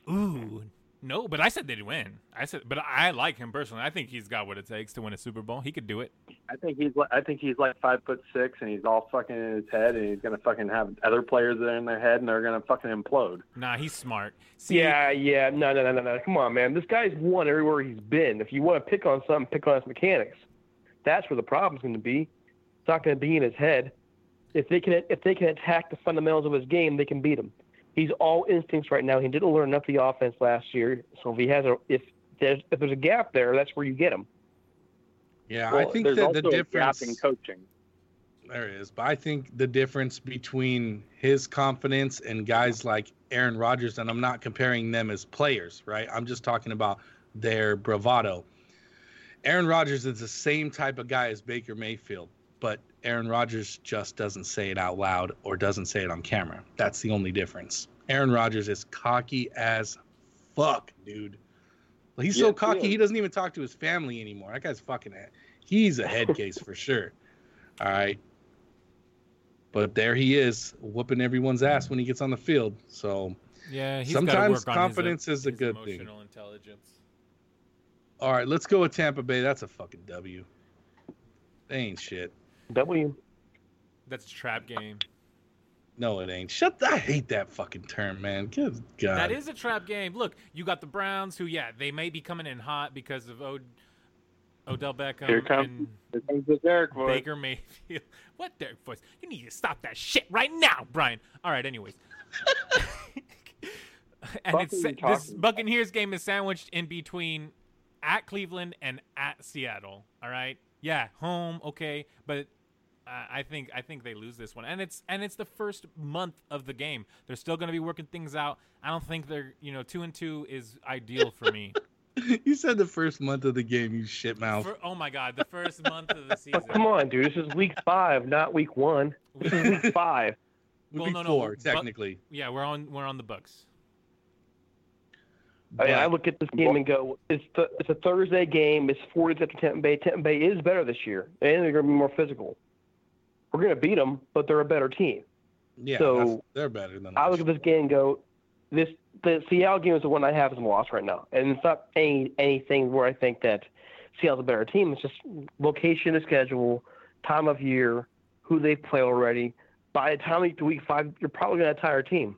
Speaker 2: Ooh, no, but I said they'd win. I said, but I like him personally. I think he's got what it takes to win a Super Bowl. He could do it.
Speaker 3: I think he's like I think he's like five foot six and he's all fucking in his head and he's gonna fucking have other players that are in their head and they're gonna fucking implode.
Speaker 2: Nah, he's smart. See,
Speaker 12: yeah, yeah, no, no, no, no, no. Come on, man. This guy's won everywhere he's been. If you want to pick on something, pick on his mechanics. That's where the problem's going to be. It's not going to be in his head. If they can, if they can attack the fundamentals of his game, they can beat him. He's all instincts right now. He didn't learn enough of the offense last year. So if he has a, if there's if there's a gap there, that's where you get him.
Speaker 6: yeah, I think that the
Speaker 3: a
Speaker 6: difference
Speaker 3: in coaching.
Speaker 6: there is, but I think the difference between his confidence and guys like Aaron Rodgers, and I'm not comparing them as players, right? I'm just talking about their bravado. Aaron Rodgers is the same type of guy as Baker Mayfield, but Aaron Rodgers just doesn't say it out loud or doesn't say it on camera. That's the only difference. Aaron Rodgers is cocky as fuck, dude. Like, He's so cocky
Speaker 3: is.
Speaker 6: he doesn't even talk to his family anymore. That guy's fucking he's a head case for sure. All right. But there he is, whooping everyone's ass when he gets on the field. So
Speaker 2: yeah. He's
Speaker 6: sometimes
Speaker 2: work on his, uh,
Speaker 6: confidence is a
Speaker 2: his
Speaker 6: good thing.
Speaker 2: emotional intelligence.
Speaker 6: All right, let's go with Tampa Bay. That's a fucking W. They ain't shit.
Speaker 12: W.
Speaker 2: That's a trap game.
Speaker 6: No, it ain't. Shut. The, I hate that fucking term, man. Good God.
Speaker 2: That is a trap game. Look, you got the Browns, who yeah, they may be coming in hot because of Od- Odell Beckham
Speaker 3: Here comes,
Speaker 2: and
Speaker 3: here comes the Derek voice.
Speaker 2: Baker Mayfield. What Derek voice? You need to stop that shit right now, Brian. All right, anyways. and
Speaker 3: Fuck
Speaker 2: it's this Buccaneers game is sandwiched in between at Cleveland and at Seattle. All right, yeah, home, okay, but uh, I think I think they lose this one, and it's and it's the first month of the game. They're still going to be working things out. I don't think they're you know two and two is ideal for me.
Speaker 6: you said the first month of the game, you shit mouth.
Speaker 2: For, oh my god, the first month of the season.
Speaker 12: Come on, dude. This is week five, not week one. This is week five.
Speaker 2: Well,
Speaker 6: Week
Speaker 2: no, no,
Speaker 6: four,
Speaker 2: but-
Speaker 6: technically.
Speaker 2: Yeah, we're on we're on the books.
Speaker 12: I, mean, I look at this game and go, it's th- it's a Thursday game. It's 40 after Tampa Bay. Tampa Bay is better this year, and they're going to be more physical. We're going to beat them, but they're a better team.
Speaker 6: Yeah,
Speaker 12: so-
Speaker 6: they're better than
Speaker 12: I look at this game and go, this the Seattle game is the one I have as a loss right now, and it's not any anything where I think that Seattle's a better team. It's just location of schedule, time of year, who they play already. By the time we get to week five, you're probably going to have a tired team.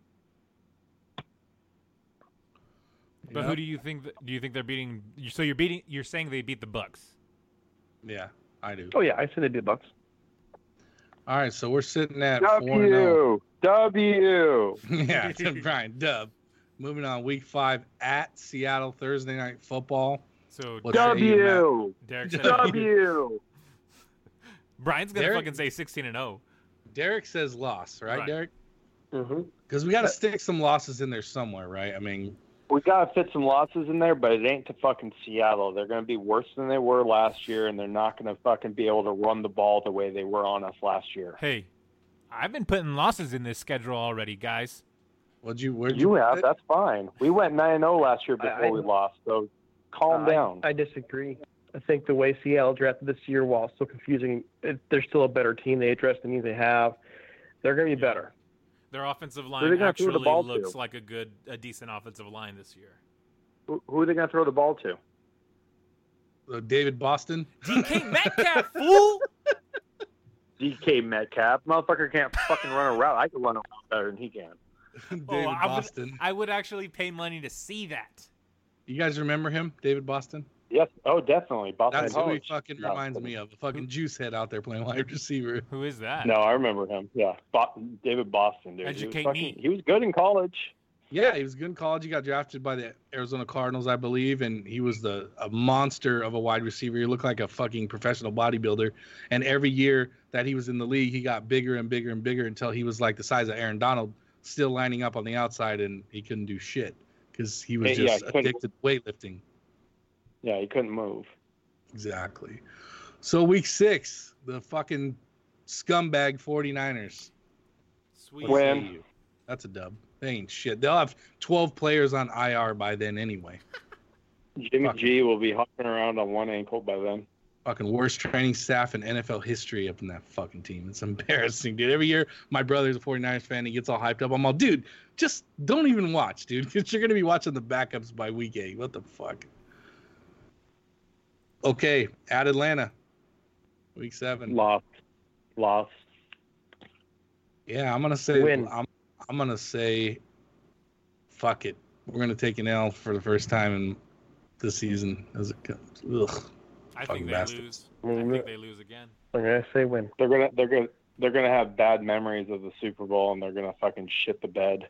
Speaker 2: But who do you think? That, do you think they're beating? you- So you're beating? You're saying they beat the Bucks?
Speaker 6: Yeah, I do.
Speaker 12: Oh yeah, I say they beat Bucks.
Speaker 6: All right, so we're sitting at four and oh.
Speaker 3: W. W.
Speaker 6: yeah, Brian Dub. Moving on, week five at Seattle Thursday night football.
Speaker 2: So
Speaker 6: What say you, Matt?
Speaker 3: W.
Speaker 2: Derek said
Speaker 3: W.
Speaker 2: Brian's gonna
Speaker 6: Derek-
Speaker 2: fucking say 16 and oh. 0.
Speaker 6: Derek says loss, right,
Speaker 2: Right.
Speaker 6: Derek?
Speaker 12: Mm-hmm.
Speaker 6: Because we got to stick some losses in there somewhere, right? I mean,
Speaker 3: We gotta fit some losses in there, but it ain't to fucking Seattle. They're gonna be worse than they were last year, and they're not gonna fucking be able to run the ball the way they were on us last year.
Speaker 2: Hey, I've been putting losses in this schedule already, guys.
Speaker 6: what'd you? Where'd
Speaker 3: You
Speaker 6: put
Speaker 3: have.
Speaker 6: it?
Speaker 3: That's fine. We went nine zero oh last year before
Speaker 12: I-
Speaker 3: we lost, so calm
Speaker 12: I-
Speaker 3: down.
Speaker 12: I, disagree. I think the way Seattle drafted this year, while still confusing, it, they're still a better team. They address the needs they have. They're going to be better.
Speaker 2: Their offensive line
Speaker 3: gonna the
Speaker 2: actually
Speaker 3: ball
Speaker 2: looks
Speaker 3: to?
Speaker 2: like a good, a decent offensive line this year.
Speaker 3: Who, who are they gonna throw the ball to?
Speaker 6: Uh, David Boston.
Speaker 2: DK Metcalf, fool!
Speaker 3: DK Metcalf, motherfucker can't fucking run a route. I can run a route better than he can.
Speaker 6: David
Speaker 2: oh, I would,
Speaker 6: Boston.
Speaker 2: I would actually pay money to see that.
Speaker 6: You guys remember him, David Boston?
Speaker 3: Yes. Oh, definitely. Boston
Speaker 6: That's who he fucking
Speaker 3: No,
Speaker 6: reminds me of. A fucking juice head out there playing wide receiver.
Speaker 2: Who is that?
Speaker 3: No, I remember him. Yeah, Bo- David Boston, dude.
Speaker 2: Educate
Speaker 3: he was
Speaker 2: me.
Speaker 3: He was good in college.
Speaker 6: Yeah, he was good in college. He got drafted by the Arizona Cardinals, I believe, and he was the a monster of a wide receiver. He looked like a fucking professional bodybuilder. And every year that he was in the league, he got bigger and bigger and bigger until he was like the size of Aaron Donald, still lining up on the outside, and he couldn't do shit because he was
Speaker 3: Yeah, yeah,
Speaker 6: just
Speaker 3: couldn't-
Speaker 6: addicted to weightlifting.
Speaker 3: Yeah, he couldn't move.
Speaker 6: Exactly. So week six, the fucking scumbag 49ers.
Speaker 2: Sweet.
Speaker 6: What say
Speaker 3: Win.
Speaker 6: That's a dub. They ain't shit. They'll have 12 players on IR by then anyway.
Speaker 3: Jimmy
Speaker 6: Fuck.
Speaker 3: G will be hopping around on one ankle by then.
Speaker 6: Fucking worst training staff in NFL history up in that fucking team. It's embarrassing, dude. Every year, my brother's a 49ers fan. He gets all hyped up. I'm all, dude, just don't even watch, dude, because you're going to be watching the backups by week eight. What the fuck? Okay, at Atlanta, week seven.
Speaker 3: Lost. Lost.
Speaker 6: Yeah, I'm gonna say
Speaker 12: Win.
Speaker 6: I'm I'm gonna say fuck it. We're gonna take an L for the first time in this season. As it comes. Ugh.
Speaker 2: I
Speaker 6: Fucking
Speaker 2: think they
Speaker 6: bastards.
Speaker 2: lose. I mm-hmm. think they lose again.
Speaker 12: I'm going to say win.
Speaker 3: They're gonna they're gonna they're gonna have bad memories of the Super Bowl and they're gonna fucking shit the bed.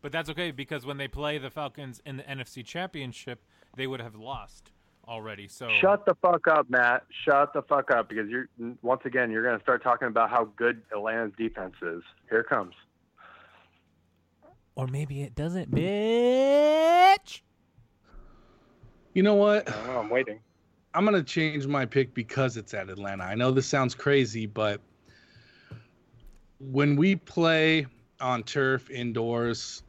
Speaker 2: But that's okay because when they play the Falcons in the NFC Championship, they would have lost already. So
Speaker 3: Shut the fuck up, Matt. Shut the fuck up because you're once again you're gonna start talking about how good Atlanta's defense is. Here it comes.
Speaker 2: or maybe it doesn't, bitch.
Speaker 6: You know what?
Speaker 3: Know, I'm waiting.
Speaker 6: I'm gonna change my pick because it's at Atlanta. I know this sounds crazy, but when we play on turf indoors,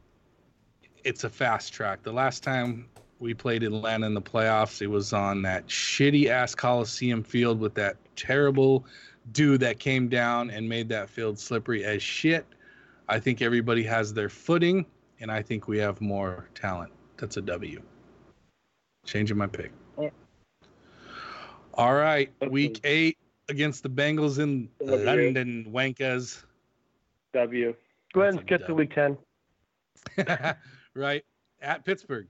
Speaker 6: it's a fast track. The last time we played Atlanta in the playoffs, it was on that shitty ass Coliseum field with that terrible dude that came down and made that field slippery as shit. I think everybody has their footing, and I think we have more talent. That's a W. Changing my pick. All right, week eight against the Bengals in
Speaker 3: W.
Speaker 6: London, Wankas.
Speaker 3: W.
Speaker 12: Go ahead and skip to week 10.
Speaker 6: right at Pittsburgh.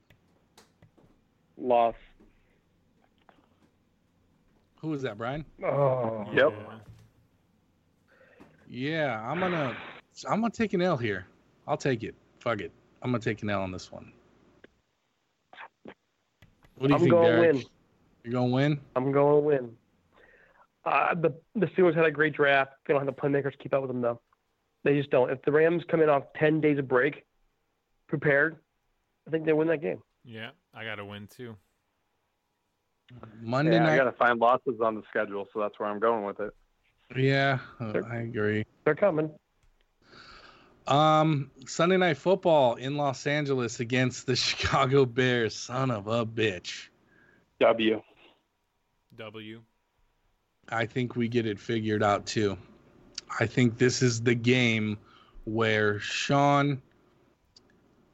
Speaker 3: Loss.
Speaker 6: Who was that, Brian?
Speaker 12: Oh.
Speaker 3: Yep.
Speaker 6: Yeah, I'm gonna I'm gonna take an L here. I'll take it. Fuck it. I'm gonna take an L on this one. What do you
Speaker 12: I'm
Speaker 6: think,
Speaker 12: going
Speaker 6: Derek?
Speaker 12: win.
Speaker 6: You're gonna win?
Speaker 12: I'm going to win. Uh, the the Steelers had a great draft. They don't have the playmakers to keep up with them though. They just don't. If the Rams come in off ten days of break, prepared, I think they win that game.
Speaker 2: Yeah, I got to win too.
Speaker 6: Monday
Speaker 3: yeah, I got to find losses on the schedule, so that's where I'm going with it.
Speaker 6: Yeah, uh, I agree.
Speaker 12: They're coming.
Speaker 6: Um, Sunday night football in Los Angeles against the Chicago Bears. Son of a bitch.
Speaker 3: W.
Speaker 2: W.
Speaker 6: I think we get it figured out too. I think this is the game where Sean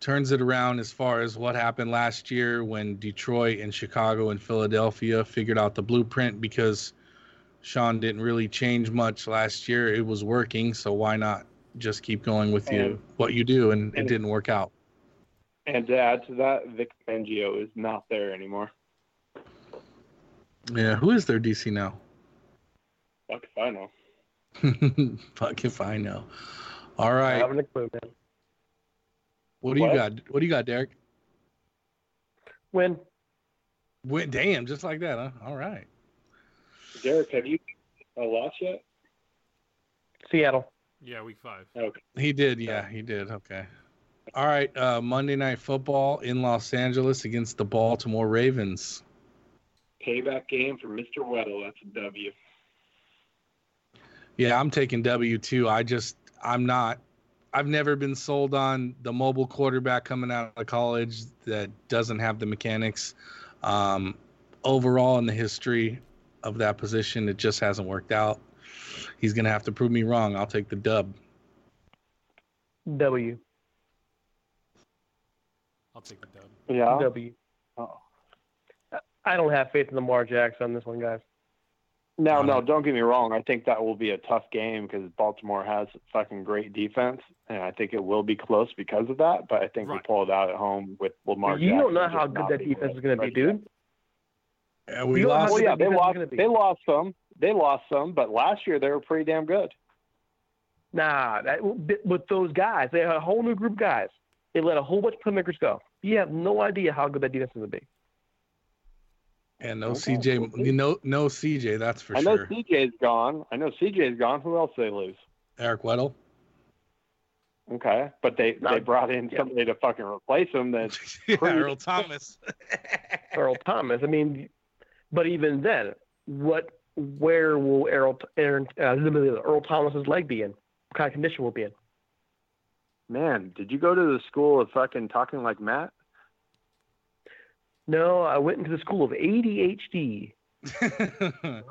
Speaker 6: turns it around as far as what happened last year when Detroit and Chicago and Philadelphia figured out the blueprint because Sean didn't really change much last year. It was working, so why not just keep going with you what you do and it didn't work out.
Speaker 3: And to add to that, Vic Fangio is not there anymore.
Speaker 6: Yeah, who is their DC now?
Speaker 3: Fuck if I know.
Speaker 6: Fuck if I know. All right.
Speaker 12: I haven't a clue, man.
Speaker 6: What do you got? What do you got, Derek?
Speaker 12: Win.
Speaker 6: Win, damn, just like that, huh? All right.
Speaker 3: Derek, have you a loss yet?
Speaker 12: Seattle.
Speaker 2: Yeah, week five.
Speaker 3: Okay.
Speaker 6: He did, yeah, he did. Okay. All right. Uh, Monday Night Football in Los Angeles against the Baltimore Ravens.
Speaker 3: Payback game for Mr. Weddle. That's a W.
Speaker 6: Yeah, I'm taking W too. I just, I'm not. I've never been sold on the mobile quarterback coming out of college that doesn't have the mechanics. Um, overall, in the history of that position, it just hasn't worked out. He's gonna have to prove me wrong. I'll take the dub.
Speaker 12: W.
Speaker 2: I'll take the dub.
Speaker 3: Yeah.
Speaker 12: W.
Speaker 3: Oh.
Speaker 12: I don't have faith in Lamar Jackson on this one, guys.
Speaker 3: No, no, don't get me wrong. I think that will be a tough game because Baltimore has fucking great defense, and I think it will be close because of that. But I think we
Speaker 2: Right.
Speaker 3: pull it out at home with Lamar.
Speaker 12: you don't know how good that defense is going to be, dude.
Speaker 6: Yeah, we
Speaker 12: You
Speaker 6: lost.
Speaker 3: Well, yeah, they lost. They lost some. They lost some, but last year they were pretty damn good.
Speaker 12: Nah, that, with those guys, they had a whole new group of guys. They let a whole bunch of playmakers go. You have no idea how good that defense is going to be.
Speaker 6: And no
Speaker 3: Okay.
Speaker 6: CJ, you know, no CJ. That's for sure.
Speaker 3: I know
Speaker 6: sure.
Speaker 3: CJ's gone. I know CJ's gone. Who else they lose?
Speaker 6: Eric Weddle.
Speaker 3: Okay, but they
Speaker 12: No,
Speaker 3: they brought in
Speaker 12: yeah.
Speaker 3: somebody to fucking replace him. That
Speaker 6: yeah, Earl Thomas.
Speaker 12: Earl Thomas. I mean, but even then, what? Where will Earl Aaron, uh, Earl Thomas's leg be in? What kind of condition will it be in?
Speaker 3: man, did you go to the school of fucking talking like Matt?
Speaker 12: No, I went into the school of ADHD.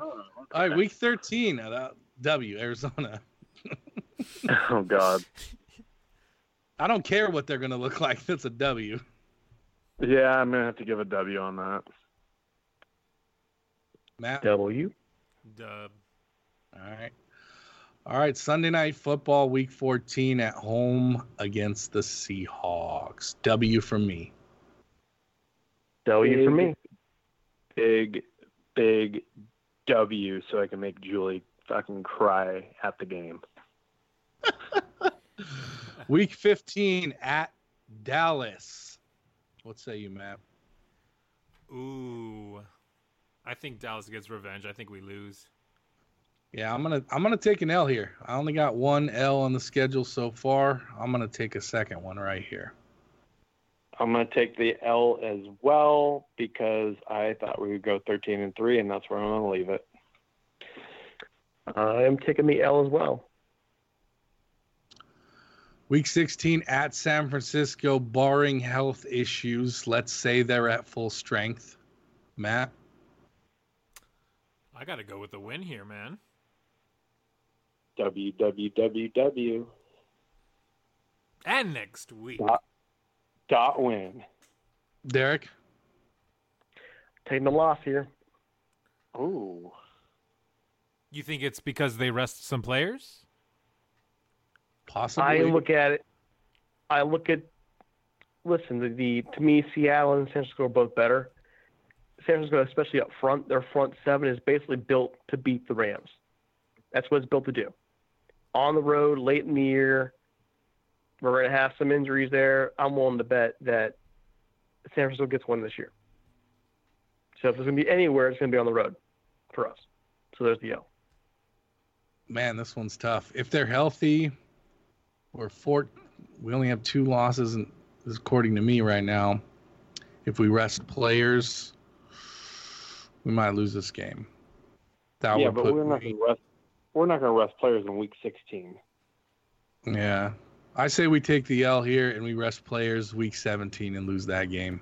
Speaker 6: All right, week 13 at uh, W, Arizona.
Speaker 3: Oh God.
Speaker 6: I don't care what they're going to look like. That's a W.
Speaker 3: Yeah, I'm gonna have to give a W on that.
Speaker 6: Matt.
Speaker 12: W.
Speaker 2: Dub.
Speaker 6: All right. All right, Sunday night football, week 14 at home against the Seahawks. W for me.
Speaker 12: W for me.
Speaker 3: Big, big W, so I can make Julie fucking cry at the game.
Speaker 6: Week 15 at Dallas. What say you, Matt?
Speaker 2: Ooh. I think Dallas gets revenge. I think we lose.
Speaker 6: Yeah, I'm gonna I'm gonna take an L here. I only got one L on the schedule so far. I'm gonna take a second one right here.
Speaker 3: I'm gonna take the L as well because I thought we would go 13 and three, and that's where I'm gonna leave it.
Speaker 12: I am taking the L as well.
Speaker 6: Week 16 at San Francisco, barring health issues. Let's say they're at full strength. Matt,
Speaker 2: I got to go with the win here, man.
Speaker 3: W W W W
Speaker 2: And next week.
Speaker 3: dot, dot win.
Speaker 6: Derek,
Speaker 12: Taking the loss here.
Speaker 3: Ooh.
Speaker 2: You think it's because they rest some players?
Speaker 6: Possibly.
Speaker 12: I look at it. I look at. Listen, the, the to me, Seattle and San Francisco are both better. San Francisco, especially up front, their front seven is basically built to beat the Rams. That's what it's built to do. On the road, late in the year, we're going to have some injuries there. I'm willing to bet that San Francisco gets one this year. So if there's going to be anywhere, it's going to be on the road for us. So there's the L.
Speaker 6: Man, this one's tough. If they're healthy, we're four. We only have two losses, and this is according to me right now. If we rest players, we might lose this game. That
Speaker 3: yeah,
Speaker 6: would
Speaker 3: but
Speaker 6: put
Speaker 3: we're not
Speaker 6: me-
Speaker 3: going to rest. We're not going to rest players in week 16.
Speaker 6: Yeah. I say we take the L here and we rest players week 17 and lose that game.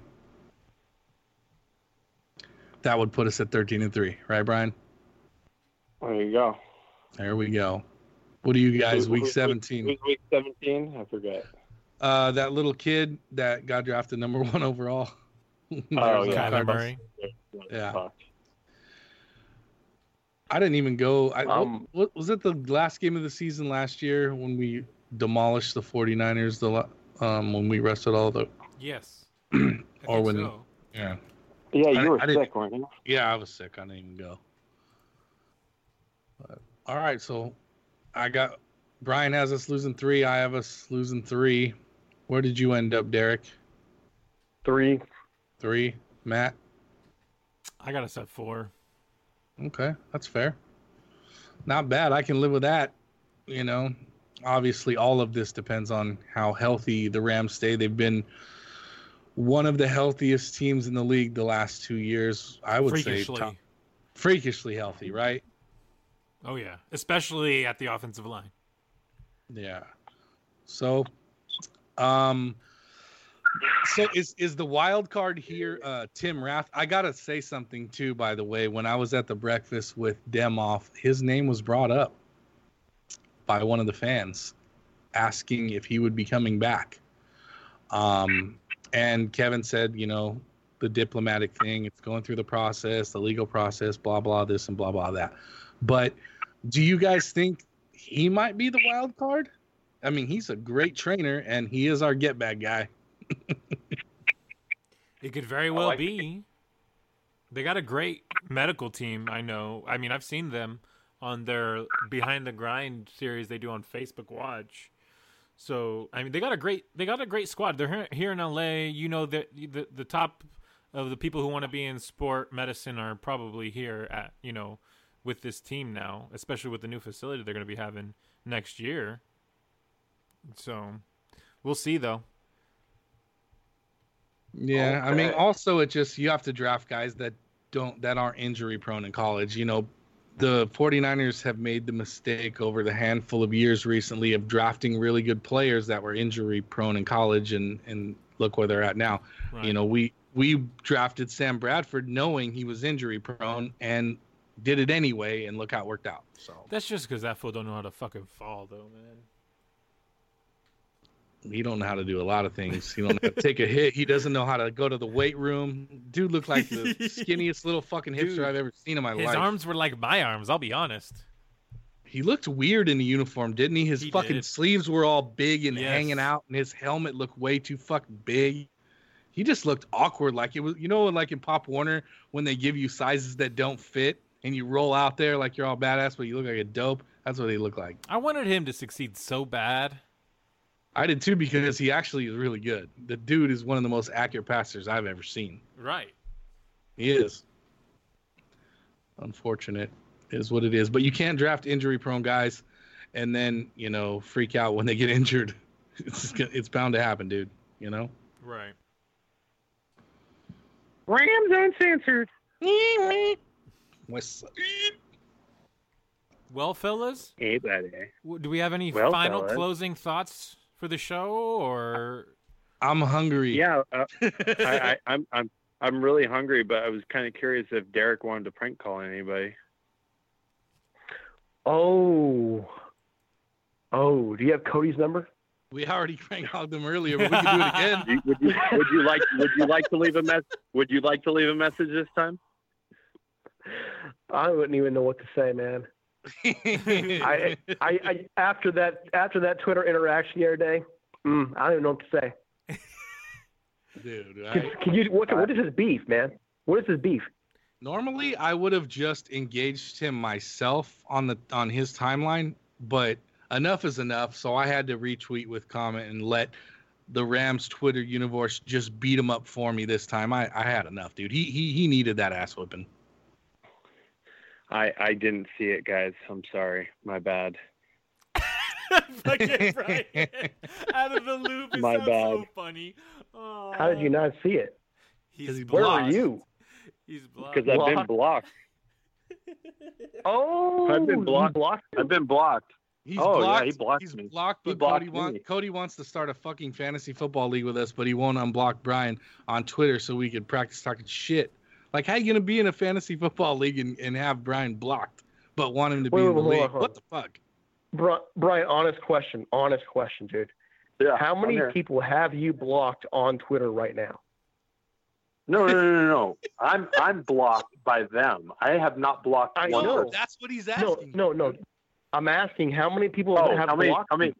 Speaker 6: That would put us at 13 and 3, right, Brian?
Speaker 3: There you go.
Speaker 6: There we go. What do you guys, week 17?
Speaker 3: Who's week 17? I forget.
Speaker 6: Uh, that little kid that got drafted number one overall.
Speaker 3: Oh,
Speaker 6: Arizona
Speaker 3: yeah.
Speaker 6: Cardinals. Yeah. I didn't even go. I, what-
Speaker 12: Um,
Speaker 6: what, was it the last game of the season last year when we demolished the 49ers the la- um when we rested all the
Speaker 2: Yes.
Speaker 6: or when
Speaker 2: so.
Speaker 6: yeah.
Speaker 3: Yeah,
Speaker 6: I-
Speaker 3: you were
Speaker 6: I
Speaker 3: sick, weren't you?
Speaker 6: Yeah, I was sick. I didn't even go. But, all right, so I got Brian has us losing three. I have us losing three. Where did you end up, Derek?
Speaker 12: Three.
Speaker 6: Three. Matt.
Speaker 2: I got us at four.
Speaker 6: Okay, that's fair. Not bad. I can live with that. You know, obviously, all of this depends on how healthy the Rams stay. They've been one of the healthiest teams in the league the last two years. I would
Speaker 2: Freakishly.
Speaker 6: say top, freakishly healthy, right?
Speaker 2: Oh yeah, especially at the offensive line.
Speaker 6: Yeah. So, um, so is is the wild card here, uh, Ted Rath? I gotta say something too. By the way, when I was at the breakfast with Demoff, his name was brought up by one of the fans, asking if he would be coming back. Um, and Kevin said, you know, the diplomatic thing, it's going through the process, the legal process, blah blah this and blah blah that. But do you guys think he might be the wild card? I mean, he's a great trainer and he is our get back guy.
Speaker 2: It could very well be. They got a great medical team. I know. I mean, I've seen them on their Behind the Grind series they do on Facebook Watch. So I mean, they got a great they got a great squad. They're here, here in LA. You know that the the top of the people who want to be in sport medicine are probably here at you know with this team now, especially with the new facility they're going to be having next year. So we'll see though.
Speaker 6: Yeah, I mean, also it just you have to draft guys that don't that aren't injury prone in college. You know, the 49ers have made the mistake over the handful of years recently of drafting really good players that were injury prone in college and and look where they're at now. You know, we we drafted Sam Bradford knowing he was injury prone and did it anyway and look how it worked out. So,
Speaker 2: That's just because that fool don't know how to fucking fall though, man.
Speaker 6: He don't know how to do a lot of things. He don't know how to take a hit. He doesn't know how to go to the weight room. Dude looked like the skinniest little fucking hipster
Speaker 2: Dude,
Speaker 6: I've ever seen in my
Speaker 2: His
Speaker 6: life.
Speaker 2: His arms were like my arms. I'll be honest.
Speaker 6: He looked weird in the uniform, didn't he? His
Speaker 2: He
Speaker 6: fucking
Speaker 2: did.
Speaker 6: sleeves were all big and
Speaker 2: Yes.
Speaker 6: hanging out, and his helmet looked way too fucking big. He just looked awkward, like it was, you know, like in Pop Warner when they give you sizes that don't fit, and you roll out there like you're all badass, but you look like a dope. That's what he looked like.
Speaker 2: I wanted him to succeed so bad.
Speaker 6: I did too because he actually is really good. The dude is one of the most accurate passers I've ever seen.
Speaker 2: Right.
Speaker 6: He is. Unfortunate is what it is. But you can't draft injury prone guys and then, you know, freak out when they get injured. It's, it's bound to happen, dude. You know?
Speaker 2: Right.
Speaker 12: Rams uncensored.
Speaker 6: What's
Speaker 2: Well, fellas,
Speaker 11: Hey, buddy.
Speaker 2: do we have any
Speaker 11: Well,
Speaker 2: final
Speaker 11: fellas.
Speaker 2: closing thoughts for the show, or
Speaker 6: I'm hungry.
Speaker 11: Yeah, uh, I, I, I'm I'm I'm really hungry, but I was kind of curious if Derek wanted to prank call anybody.
Speaker 12: Oh. Oh, do you have Cody's number?
Speaker 6: We already prank called them earlier, but we can do it again.
Speaker 11: Would you, would you like Would you like to leave a mess? Would you like to leave a message this time?
Speaker 12: I wouldn't even know what to say, man. I, I, I, after that, after that Twitter interaction the other day, mm, I don't even know what to say.
Speaker 6: Dude,
Speaker 12: Can,
Speaker 6: I,
Speaker 12: can you? What, what is his beef, man? What is his beef?
Speaker 6: normally I would have just engaged him myself on the on his timeline, but enough is enough. So I had to retweet with comment and let the Rams Twitter universe just beat him up for me this time. I, I had enough, dude. He he he needed that ass whipping.
Speaker 3: I I didn't see it, guys. I'm sorry. My bad.
Speaker 2: Fucking Brian out of the loop is
Speaker 3: My
Speaker 2: so,
Speaker 3: bad.
Speaker 2: so funny. Oh,
Speaker 12: How did you not see it?
Speaker 2: He's
Speaker 12: Where were
Speaker 2: blocked.
Speaker 12: you?
Speaker 2: He's blocked.
Speaker 3: Because I've been blocked.
Speaker 12: Oh,
Speaker 3: I've been blocked.
Speaker 12: blocked?
Speaker 3: I've been blocked.
Speaker 6: He's
Speaker 3: oh
Speaker 6: blocked.
Speaker 3: yeah, he blocked
Speaker 6: he's
Speaker 3: me.
Speaker 6: blocked,
Speaker 3: He
Speaker 6: but
Speaker 3: blocked
Speaker 6: Cody, want. Cody wants to start a fucking fantasy football league with us, but he won't unblock Brian on Twitter so we could practice talking shit. Like, how you gonna be in a fantasy football league and, and have Brian blocked, but want him to be
Speaker 12: Wait,
Speaker 6: in
Speaker 12: wait,
Speaker 6: the
Speaker 12: hold on,
Speaker 6: league?
Speaker 12: hold
Speaker 6: What
Speaker 12: on.
Speaker 6: the fuck?
Speaker 12: Bri- Brian, honest question. Honest question, dude.
Speaker 3: Yeah.
Speaker 12: How many people have you blocked on Twitter right now?
Speaker 3: No, no, no, no, no. I'm I'm blocked by them. I have not blocked
Speaker 12: I
Speaker 3: one
Speaker 12: know.
Speaker 3: person.
Speaker 6: That's what he's asking.
Speaker 12: no, no. no. I'm asking how many people
Speaker 3: Oh,
Speaker 12: have
Speaker 3: how many?
Speaker 12: blocked
Speaker 3: How many?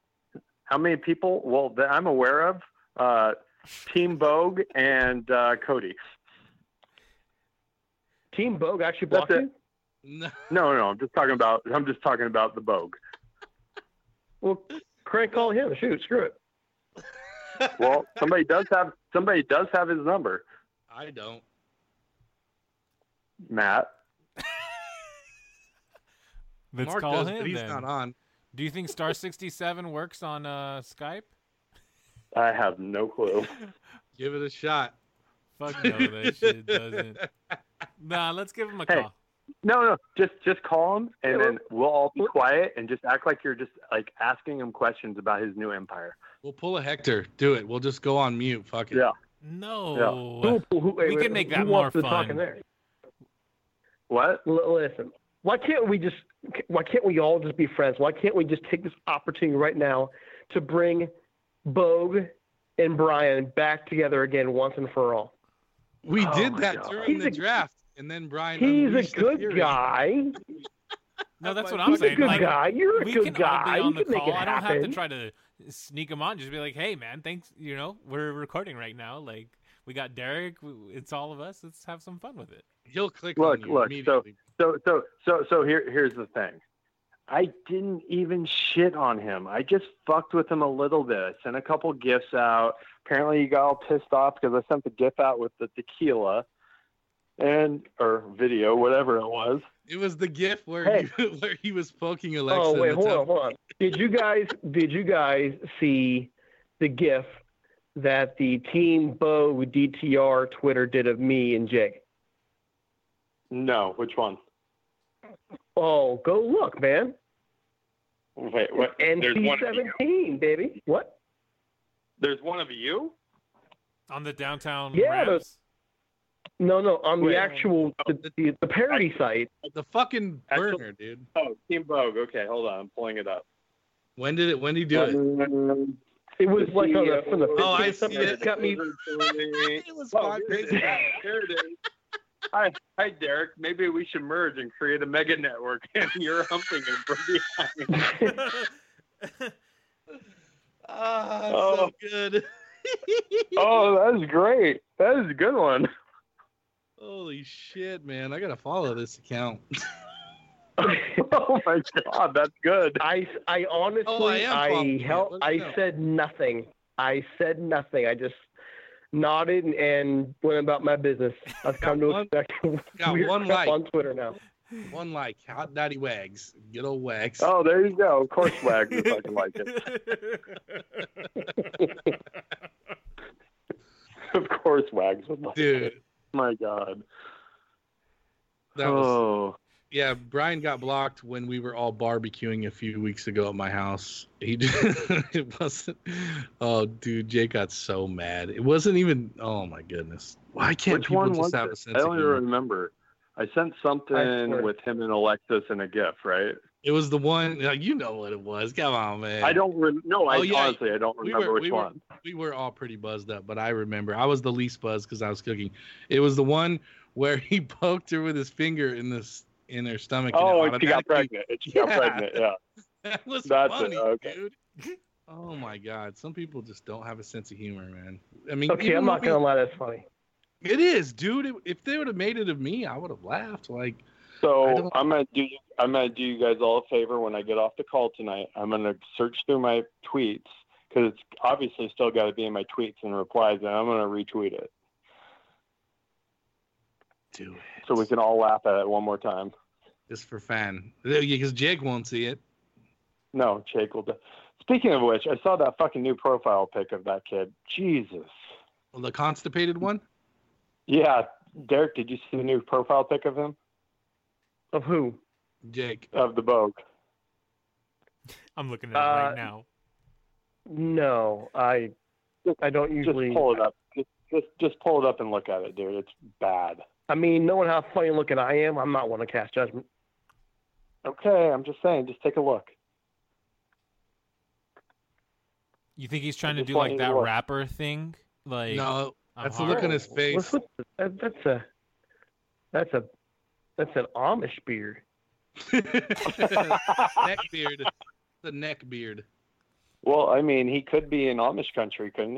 Speaker 3: How many people? Well, that I'm aware of. Uh, Team Vogue and uh, Cody.
Speaker 12: You? Team Bogue actually
Speaker 3: That's
Speaker 12: blocked you?
Speaker 6: No.
Speaker 3: No, no, I'm just talking about. I'm just talking about the Bogue.
Speaker 12: Well, crank call him. Shoot, screw it.
Speaker 3: Well, somebody does have somebody does have his number,
Speaker 6: I don't.
Speaker 3: Matt.
Speaker 2: Let's
Speaker 6: Mark
Speaker 2: call
Speaker 6: does,
Speaker 2: him
Speaker 6: but he's
Speaker 2: then.
Speaker 6: not on.
Speaker 2: Do you think Star sixty seven works on uh, Skype?
Speaker 3: I have no clue.
Speaker 6: Give it a shot.
Speaker 2: Fuck no, that shit doesn't. Nah, let's give him a
Speaker 3: Hey.
Speaker 2: call.
Speaker 3: No, no, just just call him, and then we'll all be quiet and just act like you're just like asking him questions about his new empire.
Speaker 6: We'll pull a Hector. Do it. We'll just go on mute. Fuck it.
Speaker 3: Yeah.
Speaker 2: No.
Speaker 12: Who, who, wait,
Speaker 2: we
Speaker 12: wait,
Speaker 2: can make that more
Speaker 12: wants to talk in
Speaker 2: fun.
Speaker 12: there?
Speaker 3: What?
Speaker 12: L- listen, why can't we just? Why can't we all just be friends? Why can't we just take this opportunity right now to bring Bogue and Brian back together again once and for all?
Speaker 6: We
Speaker 3: Oh
Speaker 6: did that
Speaker 3: God.
Speaker 6: during
Speaker 12: He's
Speaker 6: the
Speaker 12: a-
Speaker 6: draft, and then Brian.
Speaker 12: He's a good
Speaker 6: fury.
Speaker 12: guy.
Speaker 2: No, that's what I'm
Speaker 12: He's a
Speaker 2: saying.
Speaker 12: good
Speaker 2: like,
Speaker 12: guy. You're a
Speaker 2: we
Speaker 12: good
Speaker 2: can all
Speaker 12: guy.
Speaker 2: be on
Speaker 12: You
Speaker 2: the
Speaker 12: can make
Speaker 2: call.
Speaker 12: it
Speaker 2: I don't have to try to sneak him on. Just be like, hey, man, thanks. You know, we're recording right now. Like, we got Derek. It's all of us. Let's have some fun with it.
Speaker 6: He'll click
Speaker 3: Look,
Speaker 6: on you
Speaker 3: look. So, so, so, so, so here, here's the thing. I didn't even shit on him. I just fucked with him a little bit. I sent a couple gifts out. Apparently, he got all pissed off because I sent the gif out with the tequila, and or video, whatever it was.
Speaker 6: It was the gif where
Speaker 3: Hey.
Speaker 6: he, where he was poking Alexa.
Speaker 12: Oh wait,
Speaker 6: the
Speaker 12: hold on, hold on. Did you guys did you guys see the GIF that the Team Bo DTR Twitter did of me and Jake?
Speaker 3: No, which one?
Speaker 12: Oh, go look, man.
Speaker 3: Wait, what? There's
Speaker 12: NC
Speaker 3: one of you.
Speaker 12: seventeen, baby. What?
Speaker 3: There's one of you.
Speaker 2: On the downtown
Speaker 12: Yeah,
Speaker 2: Rams.
Speaker 12: those- No, no, on
Speaker 3: Wait.
Speaker 12: the actual the, the, the parody site.
Speaker 6: The fucking
Speaker 3: Actual-
Speaker 6: burner, dude.
Speaker 3: Oh, Team Vogue. Okay, hold on. I'm pulling it up.
Speaker 6: When did it? When did he do it?
Speaker 3: Um,
Speaker 12: It was like on the from the
Speaker 6: Oh, I
Speaker 12: something.
Speaker 6: see
Speaker 12: It
Speaker 6: it.
Speaker 12: got me.
Speaker 6: It was
Speaker 3: Oh,
Speaker 6: five
Speaker 3: here
Speaker 6: days ago.
Speaker 3: is. Here it is. Hi, hi, Derek. Maybe we should merge and create a mega network, and you're humping him from behind.
Speaker 6: Ah,
Speaker 3: Oh.
Speaker 6: so good.
Speaker 3: oh, that is great. That is a good one.
Speaker 6: Holy shit, man! I gotta follow this account.
Speaker 3: oh my god, that's good.
Speaker 12: I, I honestly,
Speaker 6: Oh, I am
Speaker 12: I,
Speaker 6: following you.
Speaker 12: hel-
Speaker 6: Let us
Speaker 12: I
Speaker 6: know.
Speaker 12: said nothing. I said nothing. I just nodded and, and went about my business. I've come to
Speaker 6: one-
Speaker 12: expect
Speaker 6: got
Speaker 12: weird
Speaker 6: one like.
Speaker 12: on Twitter now.
Speaker 6: One like hot daddy wags. Good old wags.
Speaker 3: Oh, there you go. Of course, Wags is fucking like it. Of course, Wags would like
Speaker 6: Dude,
Speaker 3: it. My God.
Speaker 6: that was
Speaker 3: oh,
Speaker 6: yeah. Brian got blocked when we were all barbecuing a few weeks ago at my house. He it wasn't. Oh, dude, Jake got so mad. It wasn't even. Oh my goodness. Why can't
Speaker 3: which
Speaker 6: people just have a sense
Speaker 3: I
Speaker 6: of
Speaker 3: don't even remember. I sent something
Speaker 12: swear.
Speaker 3: with him and Alexis in a GIF, right?
Speaker 6: It was the one. uh, You know what it was. Come on, man.
Speaker 3: I don't. Re- no, I
Speaker 6: Oh, yeah.
Speaker 3: honestly I don't
Speaker 6: We
Speaker 3: remember
Speaker 6: were-
Speaker 3: which
Speaker 6: we were-
Speaker 3: one.
Speaker 6: we were all pretty buzzed up, but I remember I was the least buzzed because I was cooking. It was the one where he poked her with his finger in this in her stomach.
Speaker 3: Oh, and she got pregnant. And she got pregnant. Yeah.
Speaker 6: That was
Speaker 3: That's it,
Speaker 6: funny,
Speaker 3: okay.
Speaker 6: dude. Oh my god, some people just don't have a sense of humor, man. I mean,
Speaker 12: Okay, I'm not
Speaker 6: when
Speaker 12: gonna lie, that's funny.
Speaker 6: It is, dude. It- if they would have made it of me, I would have laughed. Like, I
Speaker 3: So I'm gonna do I'm gonna do you guys all a favor when I get off the call tonight. I'm gonna search through my tweets because it's obviously still got to be in my tweets and replies, and I'm gonna retweet it
Speaker 6: do it
Speaker 3: so we can all laugh at it one more time.
Speaker 6: just for fun, because Jake won't see it.
Speaker 3: No, Jake will. Do. Speaking of which, I saw that fucking new profile pic of that kid. Jesus.
Speaker 6: Well, the constipated one.
Speaker 3: Yeah, Derek, did you see the new profile pic of him
Speaker 12: Of who?
Speaker 6: Jake.
Speaker 3: of the Vogue?
Speaker 2: I'm looking at it
Speaker 12: Uh,
Speaker 2: right now.
Speaker 12: No, I I don't usually.
Speaker 3: Just pull it up. Just, just just pull it up and look at it, dude. It's bad.
Speaker 12: I mean, knowing how funny looking I am, I'm not one to cast judgment.
Speaker 3: Okay, I'm just saying. Just take a look.
Speaker 2: You think he's trying to do like that
Speaker 3: look.
Speaker 2: rapper thing? Like
Speaker 6: No,
Speaker 2: I'm
Speaker 6: that's the look on his face.
Speaker 12: What's with that, that's a that's a that's an Amish beard.
Speaker 6: neck beard. The neck beard.
Speaker 3: Well, I mean, he could be in Amish country, couldn't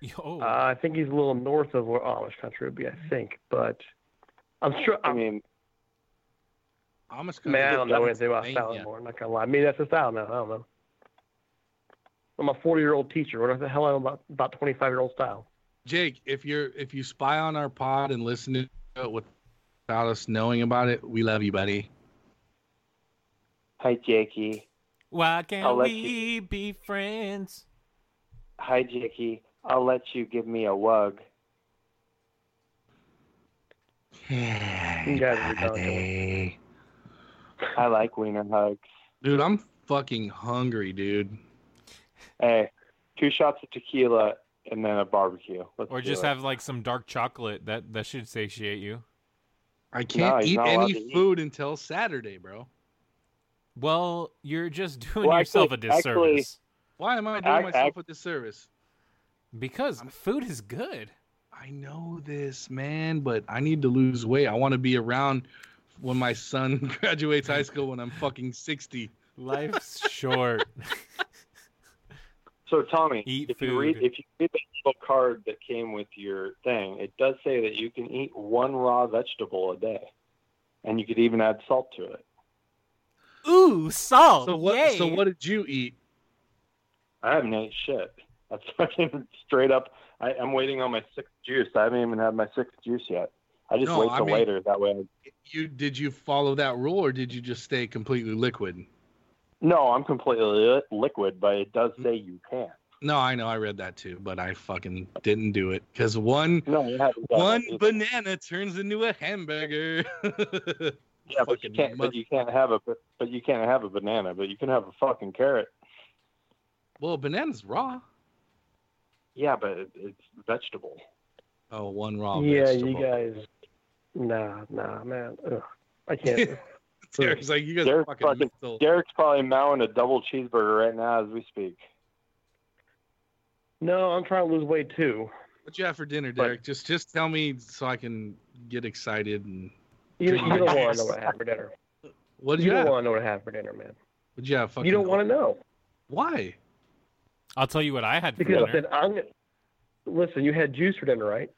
Speaker 3: he?
Speaker 2: Oh,
Speaker 12: Uh, I think he's a little north of where Amish country would be. I think, but I'm sure.
Speaker 3: I
Speaker 12: I'm,
Speaker 3: mean,
Speaker 6: Amish country.
Speaker 12: man, I don't know anything about
Speaker 6: Pennsylvania.
Speaker 12: style anymore. I'm not gonna lie. Maybe that's the style now. I don't know. I'm a 40 year old teacher. What the hell am I know about about 25 year old style?
Speaker 6: Jake, if you're if you spy on our pod and listen to it without us knowing about it, we love you, buddy.
Speaker 3: hi Jakey.
Speaker 2: Why can't
Speaker 3: let
Speaker 2: we be friends?
Speaker 3: Hi Jakey. I'll let you give me a wug.
Speaker 12: You guys are done.
Speaker 3: I like wiener hugs.
Speaker 6: Dude, I'm fucking hungry, dude.
Speaker 3: Hey, two shots of tequila and then a barbecue. Let's
Speaker 2: Or just
Speaker 3: it.
Speaker 2: have like some dark chocolate that that should satiate you.
Speaker 6: I can't
Speaker 3: he's
Speaker 6: eat any
Speaker 3: to eat.
Speaker 6: food until Saturday, bro.
Speaker 2: Well, you're just doing
Speaker 3: Well,
Speaker 2: yourself
Speaker 3: actually-
Speaker 2: a disservice
Speaker 3: actually-
Speaker 6: Why am I doing
Speaker 3: Act-
Speaker 6: myself
Speaker 3: act-
Speaker 6: a disservice?
Speaker 2: because food is good.
Speaker 6: I know this, man, but I need to lose weight. I want to be around when my son graduates high school when I'm fucking 60.
Speaker 2: Life's short.
Speaker 3: So Tommy,
Speaker 2: Eat
Speaker 3: if you read
Speaker 2: food.
Speaker 3: if you read the little card that came with your thing, it does say that you can eat one raw vegetable a day, and you could even add salt to it.
Speaker 2: Ooh, salt.
Speaker 6: So what?
Speaker 2: Yay.
Speaker 6: So what did you eat?
Speaker 3: I haven't ate shit. That's fucking straight up. I, I'm waiting on my sixth juice. I haven't even had my sixth juice yet. I just
Speaker 6: No,
Speaker 3: wait
Speaker 6: I
Speaker 3: till
Speaker 6: mean-
Speaker 3: later. That way. I-
Speaker 6: You did you follow that rule or did you just stay completely liquid?
Speaker 3: No, I'm completely li- liquid, but it does hmm. say you can.
Speaker 6: No, I know I read that too, but I fucking didn't do it because one
Speaker 3: No, you haven't done
Speaker 6: one banana turns into a hamburger.
Speaker 3: Yeah, but you can't. But you can't have a. But you can't have a banana. But you can have a fucking carrot.
Speaker 6: well, banana's raw.
Speaker 3: Yeah, but it, it's vegetable.
Speaker 6: Oh, one raw
Speaker 12: yeah,
Speaker 6: vegetable.
Speaker 12: you guys. Nah, nah, man. Ugh, I can't.
Speaker 6: Derek's like you guys are
Speaker 3: Derek's
Speaker 6: fucking,
Speaker 3: fucking- Derek's probably mowing a double cheeseburger right now as we speak.
Speaker 12: No, I'm trying to lose weight too.
Speaker 6: What you have for dinner,
Speaker 12: But-
Speaker 6: Derek? just just tell me so I can get excited and
Speaker 12: You, you don't want to know what I had for dinner.
Speaker 6: what did
Speaker 12: You
Speaker 6: you,
Speaker 12: don't want to know what I had for dinner, man.
Speaker 6: What'd you have? Fucking
Speaker 12: You don't want to know
Speaker 6: Why?
Speaker 2: I'll tell you what I had for
Speaker 12: because
Speaker 2: dinner.
Speaker 12: then I'm. gonna- Listen, you had juice for dinner, right?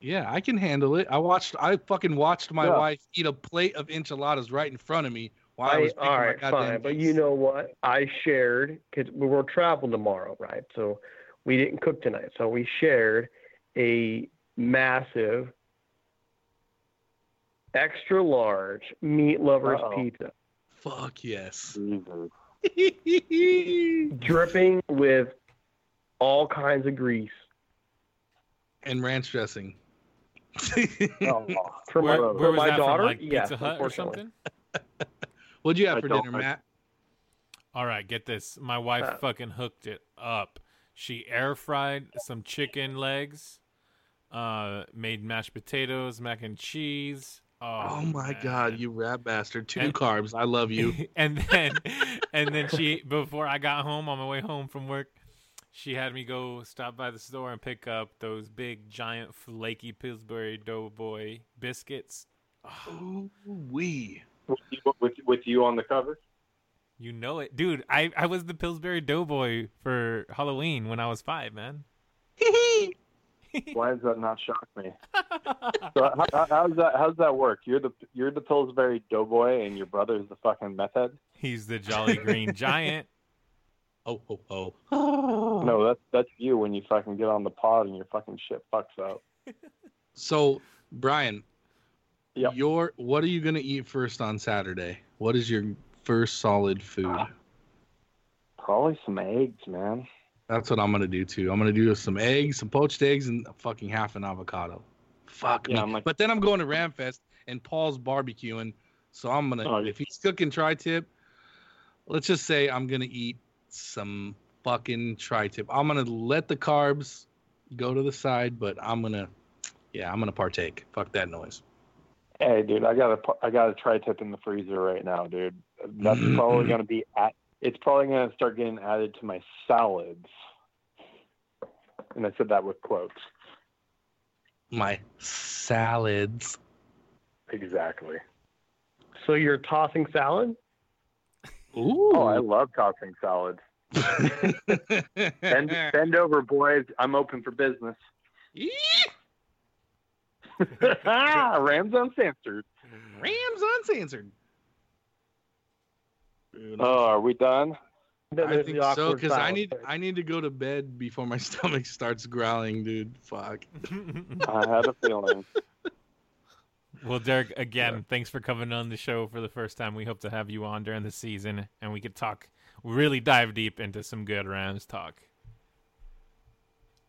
Speaker 6: Yeah, I can handle it. I watched. I fucking watched my
Speaker 12: Yeah.
Speaker 6: wife eat a plate of enchiladas right in front of me while I,
Speaker 12: I,
Speaker 6: was picking
Speaker 12: all
Speaker 6: my
Speaker 12: right,
Speaker 6: goddamn
Speaker 12: fine. But you know what? I shared because we were traveling tomorrow, right? So we didn't cook tonight. So we shared a massive, extra large meat lovers
Speaker 3: Uh-oh.
Speaker 12: pizza,
Speaker 6: Fuck yes.
Speaker 12: Dripping with all kinds of grease.
Speaker 6: and ranch dressing.
Speaker 3: Oh,
Speaker 12: For
Speaker 2: where
Speaker 12: my,
Speaker 2: where
Speaker 12: for
Speaker 2: was
Speaker 12: my
Speaker 2: that
Speaker 12: daughter,
Speaker 2: from? Like
Speaker 12: yes,
Speaker 2: Pizza Hut or something?
Speaker 6: What'd you have
Speaker 3: I
Speaker 6: for dinner,
Speaker 3: I-
Speaker 6: Matt?
Speaker 2: All right, get this. My wife
Speaker 12: Uh,
Speaker 2: fucking hooked it up. She air fried some chicken legs, uh, made mashed potatoes, mac and cheese. Oh,
Speaker 6: Oh, my
Speaker 2: man.
Speaker 6: god, you rat bastard! Two
Speaker 2: And-
Speaker 6: carbs. I love you.
Speaker 2: and then and then she before I got home on my way home from work, she had me go stop by the store and pick up those big giant flaky Pillsbury Doughboy biscuits.
Speaker 6: We
Speaker 3: with you, with, with you on the cover.
Speaker 2: You know it, dude. I I was the Pillsbury Doughboy for Halloween when I was five, man.
Speaker 3: Why does that not shock me? so how, how, how's that? How's that work? You're the you're the Pillsbury Doughboy, and your brother's the fucking meth head.
Speaker 2: He's the Jolly Green Giant.
Speaker 6: Oh, oh, oh.
Speaker 3: No, that's that's you when you fucking get on the pod and your fucking shit fucks up.
Speaker 6: So, Brian,
Speaker 3: Yep.
Speaker 6: your what are you gonna eat first on Saturday? What is your first solid food?
Speaker 3: Probably some eggs, man.
Speaker 6: That's what I'm gonna do too. I'm gonna do some eggs, some poached eggs, and fucking half an avocado. Fuck
Speaker 3: Yeah,
Speaker 6: me.
Speaker 3: Like-
Speaker 6: but then I'm going to Ramfest and Paul's barbecuing, so I'm gonna
Speaker 3: Oh,
Speaker 6: if he's cooking tri-tip, let's just say I'm gonna eat some fucking tri-tip. I'm gonna let the carbs go to the side, but I'm gonna, yeah, I'm gonna partake. Fuck that noise.
Speaker 3: Hey, dude, I got a I got a tri-tip in the freezer right now, dude. That's probably gonna be at. It's probably gonna start getting added to my salads. And I said that with quotes.
Speaker 6: My salads.
Speaker 3: Exactly.
Speaker 12: So you're tossing salad?
Speaker 6: Ooh.
Speaker 3: Oh, I love tossing salads. bend, bend over, boys. I'm open for business. Rams uncensored.
Speaker 6: Rams uncensored.
Speaker 3: Oh, are we done?
Speaker 6: I think so because I need I need to go to bed before my stomach starts growling, dude. Fuck.
Speaker 3: I had a feeling.
Speaker 2: Well, Derek, again, thanks for coming on the show for the first time. We hope to have you on during the season, and we could talk, really dive deep into some good Rams talk.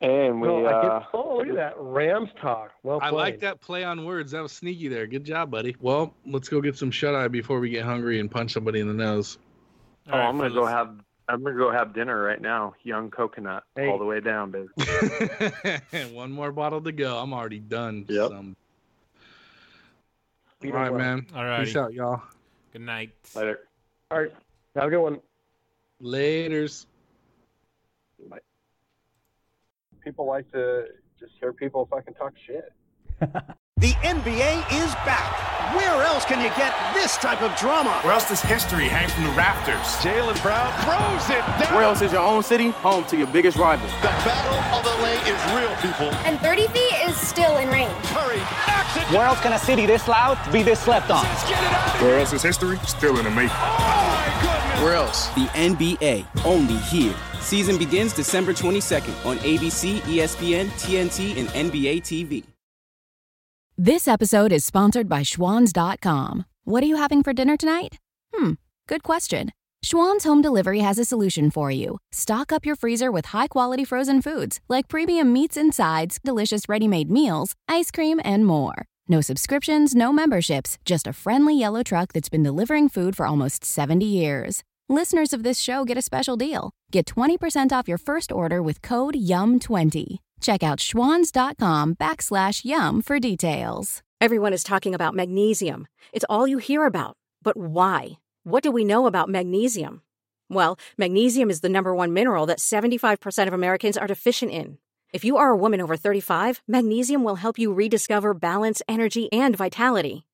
Speaker 3: And we.
Speaker 12: No, I
Speaker 3: uh,
Speaker 12: get, oh, look at that Rams talk. Well
Speaker 6: I like that play on words. That was sneaky there. Good job, buddy. Well, let's go get some shut eye before we get hungry and punch somebody in the nose.
Speaker 3: oh, I'm gonna go have. I'm gonna go have dinner right now. Young coconut,
Speaker 12: Hey.
Speaker 3: all the way down, baby.
Speaker 6: One more bottle to go. I'm already done.
Speaker 3: Yep.
Speaker 6: Some.
Speaker 12: Beat
Speaker 6: All right,
Speaker 12: well.
Speaker 6: man.
Speaker 2: All right. righty.
Speaker 6: Peace out, y'all.
Speaker 2: Good night.
Speaker 3: Later.
Speaker 12: All right. Have a good one.
Speaker 6: Laters.
Speaker 3: People like to just hear people fucking talk shit.
Speaker 13: The NBA is back. Where else can you get this type of drama?
Speaker 14: Where else does history hang from the rafters?
Speaker 13: Jaylen Brown throws it down.
Speaker 15: Where else is your own city home to your biggest rival?
Speaker 13: The battle of LA is real, people.
Speaker 16: And 30 feet is still in range.
Speaker 13: Curry knocks it.
Speaker 17: Where else can a city this loud be this slept on?
Speaker 1: Where else is history still in the making?
Speaker 15: Oh! Else? The NBA, only here. Season begins December 22nd on ABC, ESPN, TNT, and NBA TV.
Speaker 18: This episode is sponsored by Schwans.com. What are you having for dinner tonight? Hmm, good question. Schwan's Home Delivery has a solution for you. Stock up your freezer with high quality frozen foods like premium meats and sides, delicious ready made meals, ice cream, and more. No subscriptions, no memberships, just a friendly yellow truck that's been delivering food for almost 70 years. Listeners of this show get a special deal. Get 20% off your first order with code YUM20. Check out schwans.com backslash yum for details.
Speaker 19: Everyone is talking about magnesium. It's all you hear about. But why? What do we know about magnesium? Well, magnesium is the number one mineral that 75% of Americans are deficient in. If you are a woman over 35, magnesium will help you rediscover balance, energy, and vitality.